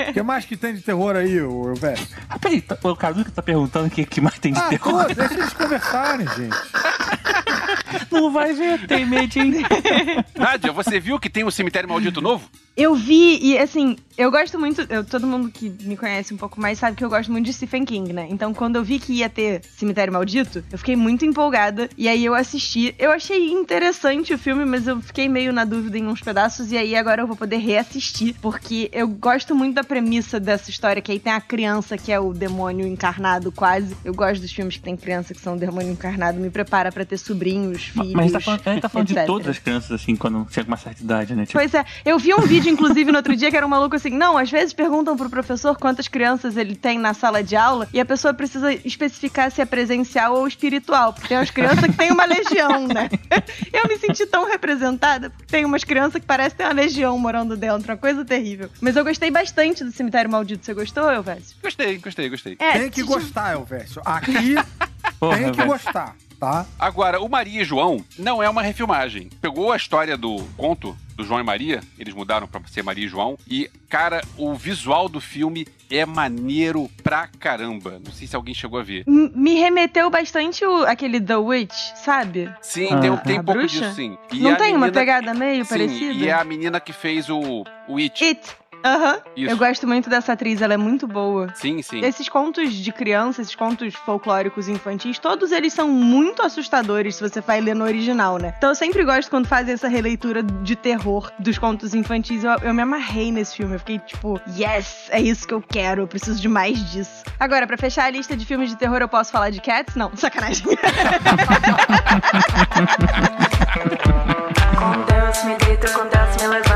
O que mais que tem de terror aí, ô Elvésio? Ah, peraí, tá- o Caruca tá perguntando o que, que mais tem de Ah, terror. pô, deixa eles conversarem, gente. Não vai ver, tem medinho. Nádia, você viu que tem um cemitério maldito novo? Eu vi, e assim, eu gosto muito. eu- todo mundo que me conhece um pouco mais sabe que eu gosto muito de Stephen King, né? Então, quando eu vi que ia ter Cemitério Maldito, eu fiquei muito empolgada. E aí eu assisti. Eu achei interessante o filme, mas eu fiquei meio na dúvida em uns pedaços. E aí agora eu vou poder reassistir. Porque eu gosto muito da premissa dessa história, que aí tem a criança que é o demônio encarnado, quase. Eu gosto dos filmes que tem criança que são o demônio encarnado. Me prepara pra ter sobrinhos, filhos. Mas a gente tá falando, a gente tá falando de todas as crianças, assim, quando chega uma certa idade, né? Tipo, Pois é, eu vi um vídeo, inclusive, no outro dia, que era um maluco assim, não, às vezes perguntam pro professor quantas crianças ele tem na sala de aula, e a pessoa precisa especificar se é presencial ou espiritual, porque tem umas crianças que tem uma legião, né? Eu me senti tão representada, porque tem umas crianças que parecem ter uma legião morando dentro, uma coisa terrível. Mas eu gostei bastante do Cemitério Maldito, você gostou, Elvésio? Gostei, gostei, gostei. É, Tem que se- gostar, Elvésio. Aqui porra, tem que gostar, tá? Agora, o Maria e João não é uma refilmagem. Pegou a história do conto do João e Maria, eles mudaram pra ser Maria e João, e, cara, o visual do filme é maneiro pra caramba. Não sei se alguém chegou a ver. M- Me remeteu bastante o, aquele The Witch, sabe? Sim, Ah. tem, tem A um pouco bruxa? disso, sim. E Não tem uma menina- pegada meio Sim, parecida? e é a menina que fez o, o It. It. Aham. Isso. Eu gosto muito dessa atriz, ela é muito boa. Sim, sim. Esses contos de criança, esses contos folclóricos infantis, todos eles são muito assustadores se você vai ler no original, né? Então eu sempre gosto quando fazem essa releitura de terror dos contos infantis. Eu, eu me amarrei nesse filme. Eu fiquei tipo, yes, é isso que eu quero. Eu preciso de mais disso. Agora, pra fechar a lista de filmes de terror, eu posso falar de Cats? Não, sacanagem. Com Deus me deito, com Deus me levanto.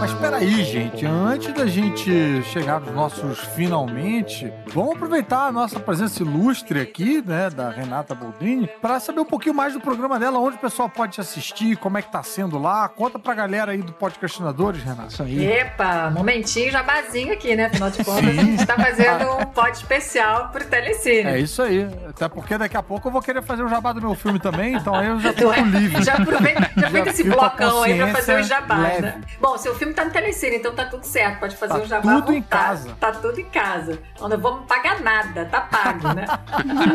Mas peraí, gente, antes da gente chegar nos nossos finalmente, vamos aproveitar a nossa presença ilustre aqui, né, da Renata Boldrini, para saber um pouquinho mais do programa dela, onde o pessoal pode te assistir, como é que tá sendo lá. Conta pra galera aí do Podcastinadores, Renata. Isso aí. Epa, momentinho jabazinho aqui, né? Afinal de contas, a gente tá fazendo um pod especial pro Telecine. É isso aí. Até porque daqui a pouco eu vou querer fazer o jabá do meu filme também, então aí eu já tô com livre. Já aproveita, já feito esse blocão aí pra fazer o jabá, leve. né? Bom, seu filme tá no Telecine, então tá tudo certo. Pode fazer Tá o jabá tudo em casa. Tá tudo em casa. Então não vamos pagar nada, tá pago, né?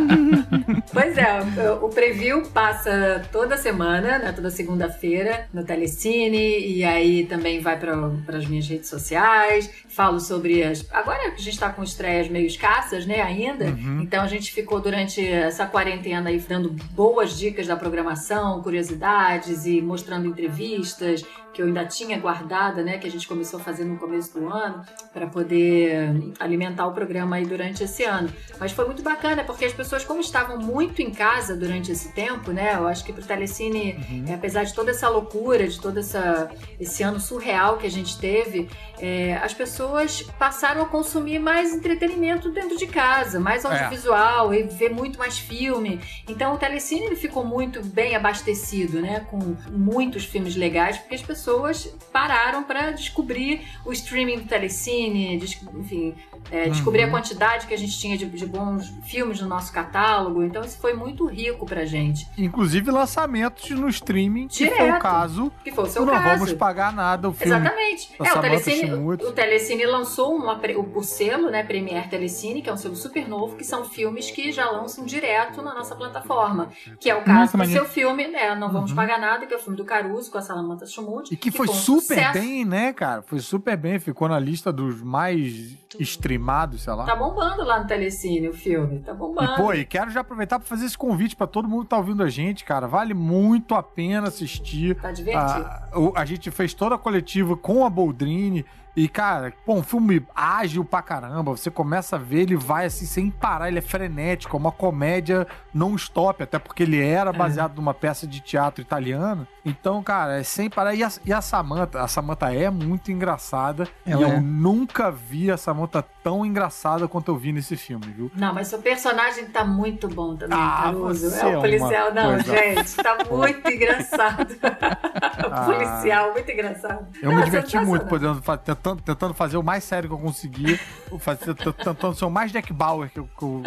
pois é, o, o preview passa toda semana, né? Toda segunda-feira no Telecine. E aí também vai para as minhas redes sociais. Falo sobre as. Agora a gente tá com estreias meio escassas, né? Ainda. Uhum. Então a gente ficou durante essa quarentena aí dando boas dicas da programação, curiosidades e mostrando entrevistas que eu ainda tinha guardada, né, que a gente começou a fazer no começo do ano para poder alimentar o programa aí durante esse ano. Mas foi muito bacana porque as pessoas como estavam muito em casa durante esse tempo, né, eu acho que pro Telecine, eh, apesar de toda essa loucura, de todo essa esse ano surreal que a gente teve, eh, as pessoas passaram a consumir mais entretenimento dentro de casa, mais audiovisual e ver muito mais filme. Então o Telecine ele ficou muito bem abastecido, né, com muitos filmes legais, porque as pessoas pararam para descobrir o streaming do Telecine, enfim, é, descobrir a quantidade que a gente tinha de, de bons filmes no nosso catálogo. Então isso foi muito rico pra gente. Inclusive lançamentos no streaming, que foi Direto. o caso. Que foi o seu não caso. vamos pagar nada o filme. Exatamente. da É, o Telecine, o Telecine lançou uma o, o selo, né, Premier Telecine, que é um selo super novo, que são filmes que já lançam direto na nossa plataforma. Que é o caso Nossa, do maneiro. seu filme, né, Não Vamos Pagar Nada, que é o filme do Caruso com a Salamanta Schmutz. E que foi um super sucesso. bem, né, cara? Foi super bem, ficou na lista dos mais streamados, sei lá. Tá bombando lá no Telecine o filme, tá bombando. E, pô, e quero já aproveitar pra fazer esse convite pra todo mundo que tá ouvindo a gente, cara. Vale muito a pena assistir. Tá divertido. A, o- a gente fez toda a coletiva com a Boldrini. E, cara, pô, um filme ágil pra caramba. Você começa a ver, ele vai assim, sem parar, ele é frenético, é uma comédia non-stop, até porque ele era baseado numa peça de teatro italiana. Então, cara, é sem parar. E a, e a Samantha, a Samantha é muito engraçada. Ela e eu é. nunca vi a Samantha tão engraçada quanto eu vi nesse filme, viu? Não, mas seu personagem tá muito bom também, Ah, Caruso. É é o policial, uma não, coisa gente, tá muito engraçado. Ah. o policial, muito engraçado. Eu Não, me é diverti muito podendo, fa- tentando, tentando fazer o mais sério que eu consegui, fazer, tentando ser o mais Jack Bauer que, eu- que eu-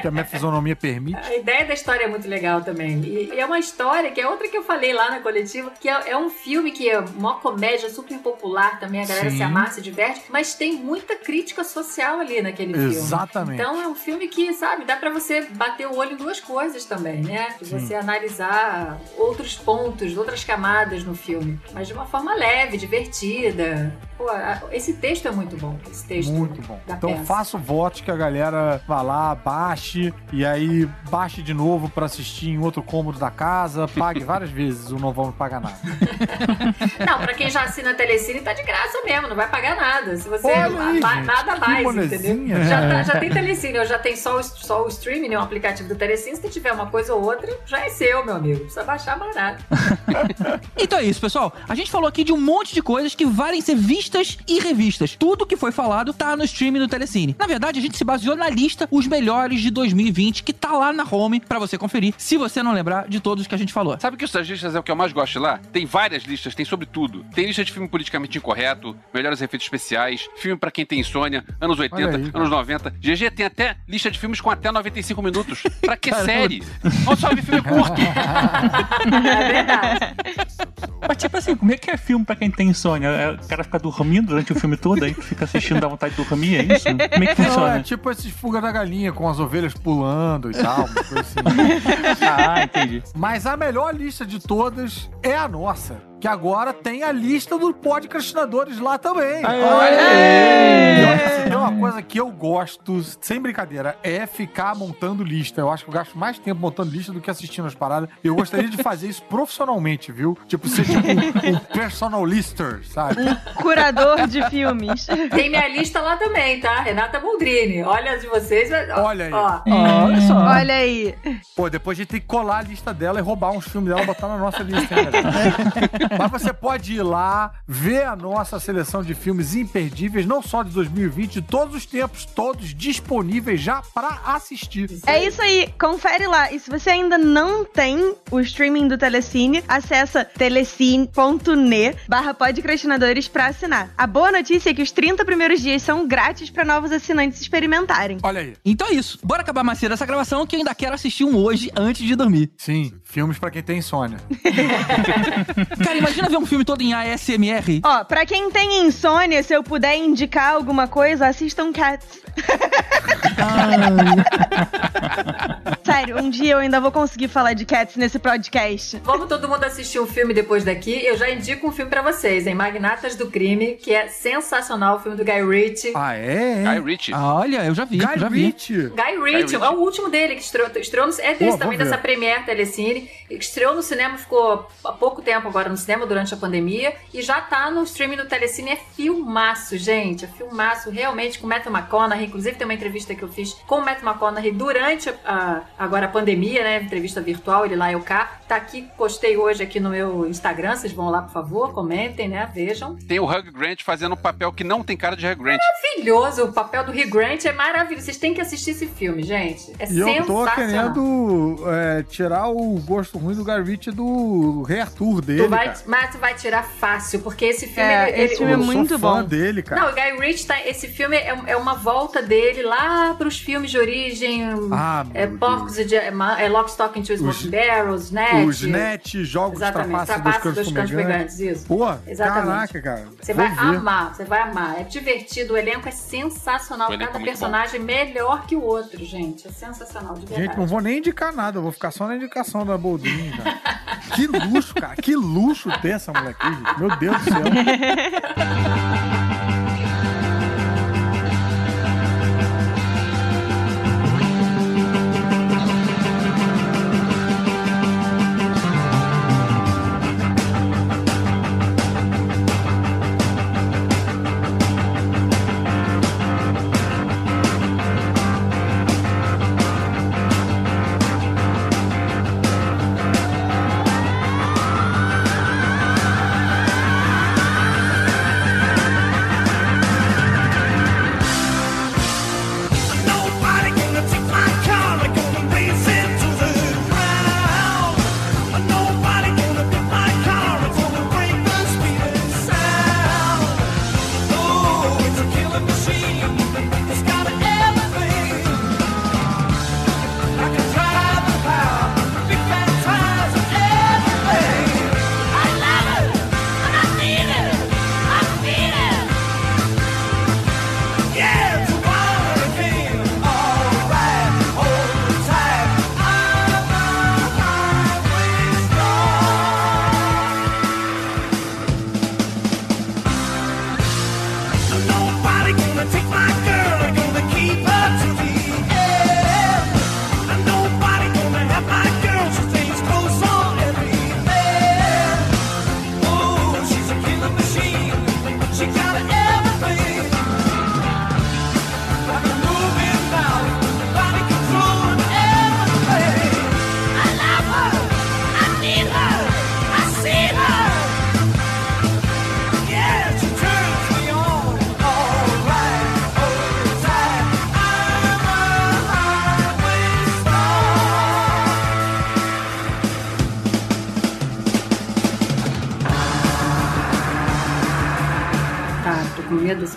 que a minha fisionomia permite. A ideia da história é muito legal também. E, e é uma história que é outra que eu falei lá na coletiva, que é, é um filme que é uma comédia super popular também, a galera Sim. se amarra, se diverte, mas tem muita crítica social ali naquele filme. Exatamente. Então é um filme que, sabe, dá pra você bater o olho em duas coisas também, né? De Sim. você analisar outros pontos, outras camadas no filme, mas de uma forma leve, divertida. Pô, a- esse texto é muito bom. Esse texto Muito bom. da Então peça. faço voto que a galera vá lá, baixe, e aí baixe de novo pra assistir em outro cômodo da casa, pague várias vezes o Não Vamos Pagar Nada. Não, pra quem já assina a Telecine tá de graça mesmo, não vai pagar nada. Se você aí, gente, nada mais, molezinha. entendeu? Já, tá- já tem Telecine, eu já tem só o, só o streaming, né, o aplicativo do Telecine. Se tiver uma coisa ou outra, já é seu, meu amigo. Precisa baixar barato. Então é isso, pessoal. A gente falou aqui de um monte de coisas que valem ser vistas e revistas. Tudo que foi falado tá no streaming do Telecine. Na verdade, a gente se baseou na lista Os Melhores de 2020, que tá lá na home pra você conferir, se você não lembrar de todos que a gente falou. Sabe que isso das listas é o que eu mais gosto de lá? Tem várias listas, tem sobre tudo. Tem lista de filme politicamente incorreto, melhores efeitos especiais, filme pra quem tem insônia, anos 80, Olha aí, anos 90. GG tem até lista de filmes com até 95 minutos. Pra que série? Vamos só ver filme curto. É verdade. Mas tipo assim, como é que é filme pra quem tem insônia? É, O cara fica dormindo durante o filme todo, aí tu fica assistindo, dá vontade de dormir, é isso? Como é que Não, é funciona? tipo esses fuga da galinha com as ovelhas pulando e tal, uma coisa assim. Ah, entendi. Mas a melhor lista de todas é a nossa. Que agora tem a lista do podcastinadores lá também. E olha, tem uma coisa que eu gosto, sem brincadeira, é ficar montando lista. Eu acho que eu gasto mais tempo montando lista do que assistindo as paradas. Eu gostaria de fazer isso profissionalmente, viu? Tipo, ser tipo um, um personal lister, sabe? Curador de filmes. Tem minha lista lá também, tá? Renata Boldrini. Olha as de vocês. ó, Olha aí. Ó, Olha só. Olha aí. Pô, depois a gente tem que colar a lista dela e roubar uns filmes dela e botar na nossa lista, galera? Mas você pode ir lá, ver a nossa seleção de filmes imperdíveis, não só de 2020, de todos os tempos, todos disponíveis já pra assistir. É isso aí, confere lá. E se você ainda não tem o streaming do Telecine, acessa telecine.ne barra podcrastinadores pra assinar. A boa notícia é que os 30 primeiros dias são grátis pra novos assinantes experimentarem. Olha aí. Então é isso. Bora acabar mais cedo essa gravação que eu ainda quero assistir um hoje antes de dormir. Sim, filmes pra quem tem insônia. Cara, imagina ver um filme todo em ASMR. Ó, pra quem tem insônia, se eu puder indicar alguma coisa, assistam Cats. Sério, um dia eu ainda vou conseguir falar de Cats nesse podcast. Vamos todo mundo assistir um filme depois daqui. Eu já indico um filme pra vocês, hein? Magnatas do Crime, que é sensacional, o filme do Guy Ritchie. Ah, é? Guy Ritchie. Ah, olha, eu já vi, Guy já vi. Ritchie. Guy Ritchie, Ritchie. é o último dele que estreou, estreou no, é Pô, desse também vou dessa. Premiere Telecine, estreou no cinema, ficou há pouco tempo agora no cinema durante a pandemia e já tá no streaming do Telecine, é filmaço, gente, é filmaço realmente com o Matthew McConaughey, inclusive tem uma entrevista que eu fiz com o Matthew McConaughey durante a, agora a pandemia, né, entrevista virtual, ele lá eu cá, tá aqui, postei hoje aqui no meu Instagram, vocês vão lá por favor, comentem, né, vejam. Tem o Hugh Grant fazendo um papel que não tem cara de Hugh Grant. Maravilhoso, o papel do Hugh Grant é maravilhoso, vocês têm que assistir esse filme, gente, é E eu tô sensacional. querendo é, tirar o gosto ruim do Ritchie do Rei Arthur dele, Tu vai, cara. mas tu vai tirar fácil, porque esse filme. É, ele- esse filme é eu muito bom. dele, cara. Não, o Guy Ritchie tá. Esse filme é, é uma volta dele lá pros filmes de origem. Ah, é Porcos e é, é Lock, Stock and Two Smoking Barrels, Net. Os net, jogos Exatamente, trapaças dos cães. Fumegantes, isso. Pô, Exatamente. caraca, cara. Você vai ver. amar, você vai amar. É divertido, o elenco é sensacional. O elenco é Cada muito personagem melhor que o outro, gente. É sensacional, de verdade. Gente, não vou nem indicar nada, eu vou ficar só na indicação da Boldrin, cara. que luxo, cara. Que luxo ter essa mulher aqui, gente. Meu Deus do céu.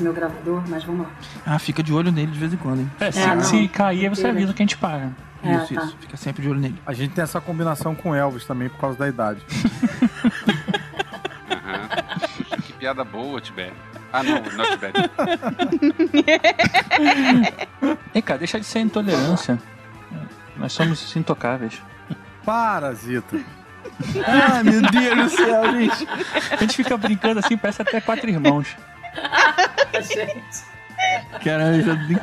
meu gravador, mas vamos lá. Ah, fica de olho nele de vez em quando, hein? É, se, É, se cair, você avisa que a gente paga. É, isso, tá. isso. Fica sempre de olho nele. A gente tem essa combinação com Elvis também por causa da idade. Aham. que piada boa, Tibério. Ah, não, não é Tibério. Ei, cara, deixa de ser intolerância. Nós somos intocáveis. Parasita. Ah, meu Deus do céu, gente. A gente fica brincando assim, parece até quatro irmãos. gente. Já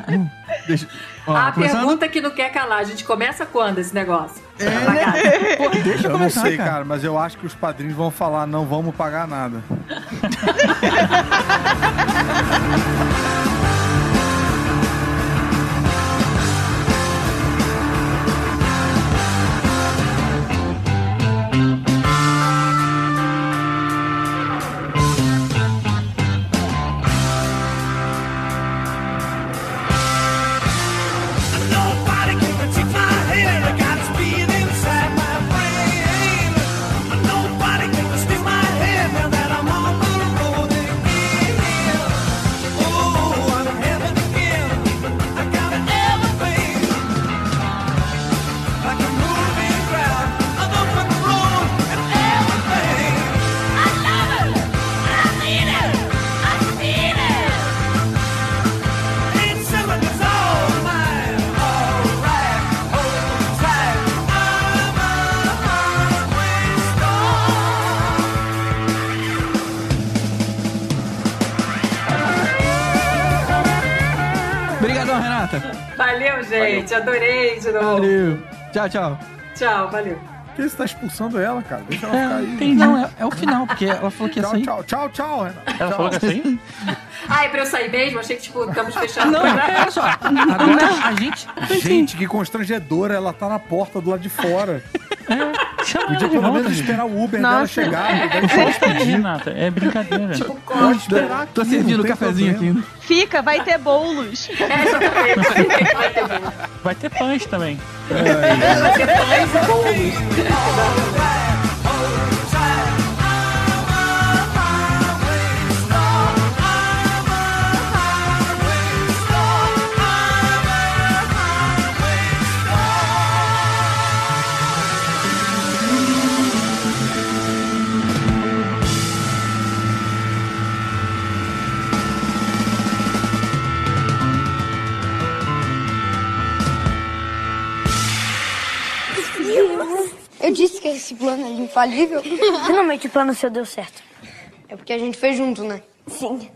nem... Deixa... Ó, a começando... pergunta que não quer calar, a gente começa quando esse negócio? É, Pô, deixa eu Eu não começar, sei, cara. cara, mas eu acho que os padrinhos vão falar, não vamos pagar nada. Valeu, gente. Adorei de novo. Valeu. Tchau, tchau. Tchau, valeu. Por que você tá expulsando ela, cara? Deixa ela ficar aí. Tem, não, é, é o final, porque ela falou que ia Tchau, sair. tchau, tchau, tchau, Renato. Ela falou que assim? Ai, pra eu sair mesmo? Achei que, tipo, estamos fechando. Não, olha só. Agora a gente. Gente, que constrangedora. Ela tá na porta do lado de fora. Chama Podia pelo menos esperar o Uber dela Nossa. chegar. Deve Pode pedir, Nata. É brincadeira. Tipo, Pode esperar Tô aqui, servindo não o tem cafezinho aqui ainda. Fica, vai ter bolos. É. Vai ter bolo. Vai ter pães também. Vai ter pães e bolos. Eu disse que esse plano é infalível. Finalmente o plano seu deu certo. É porque a gente fez junto, né? Sim.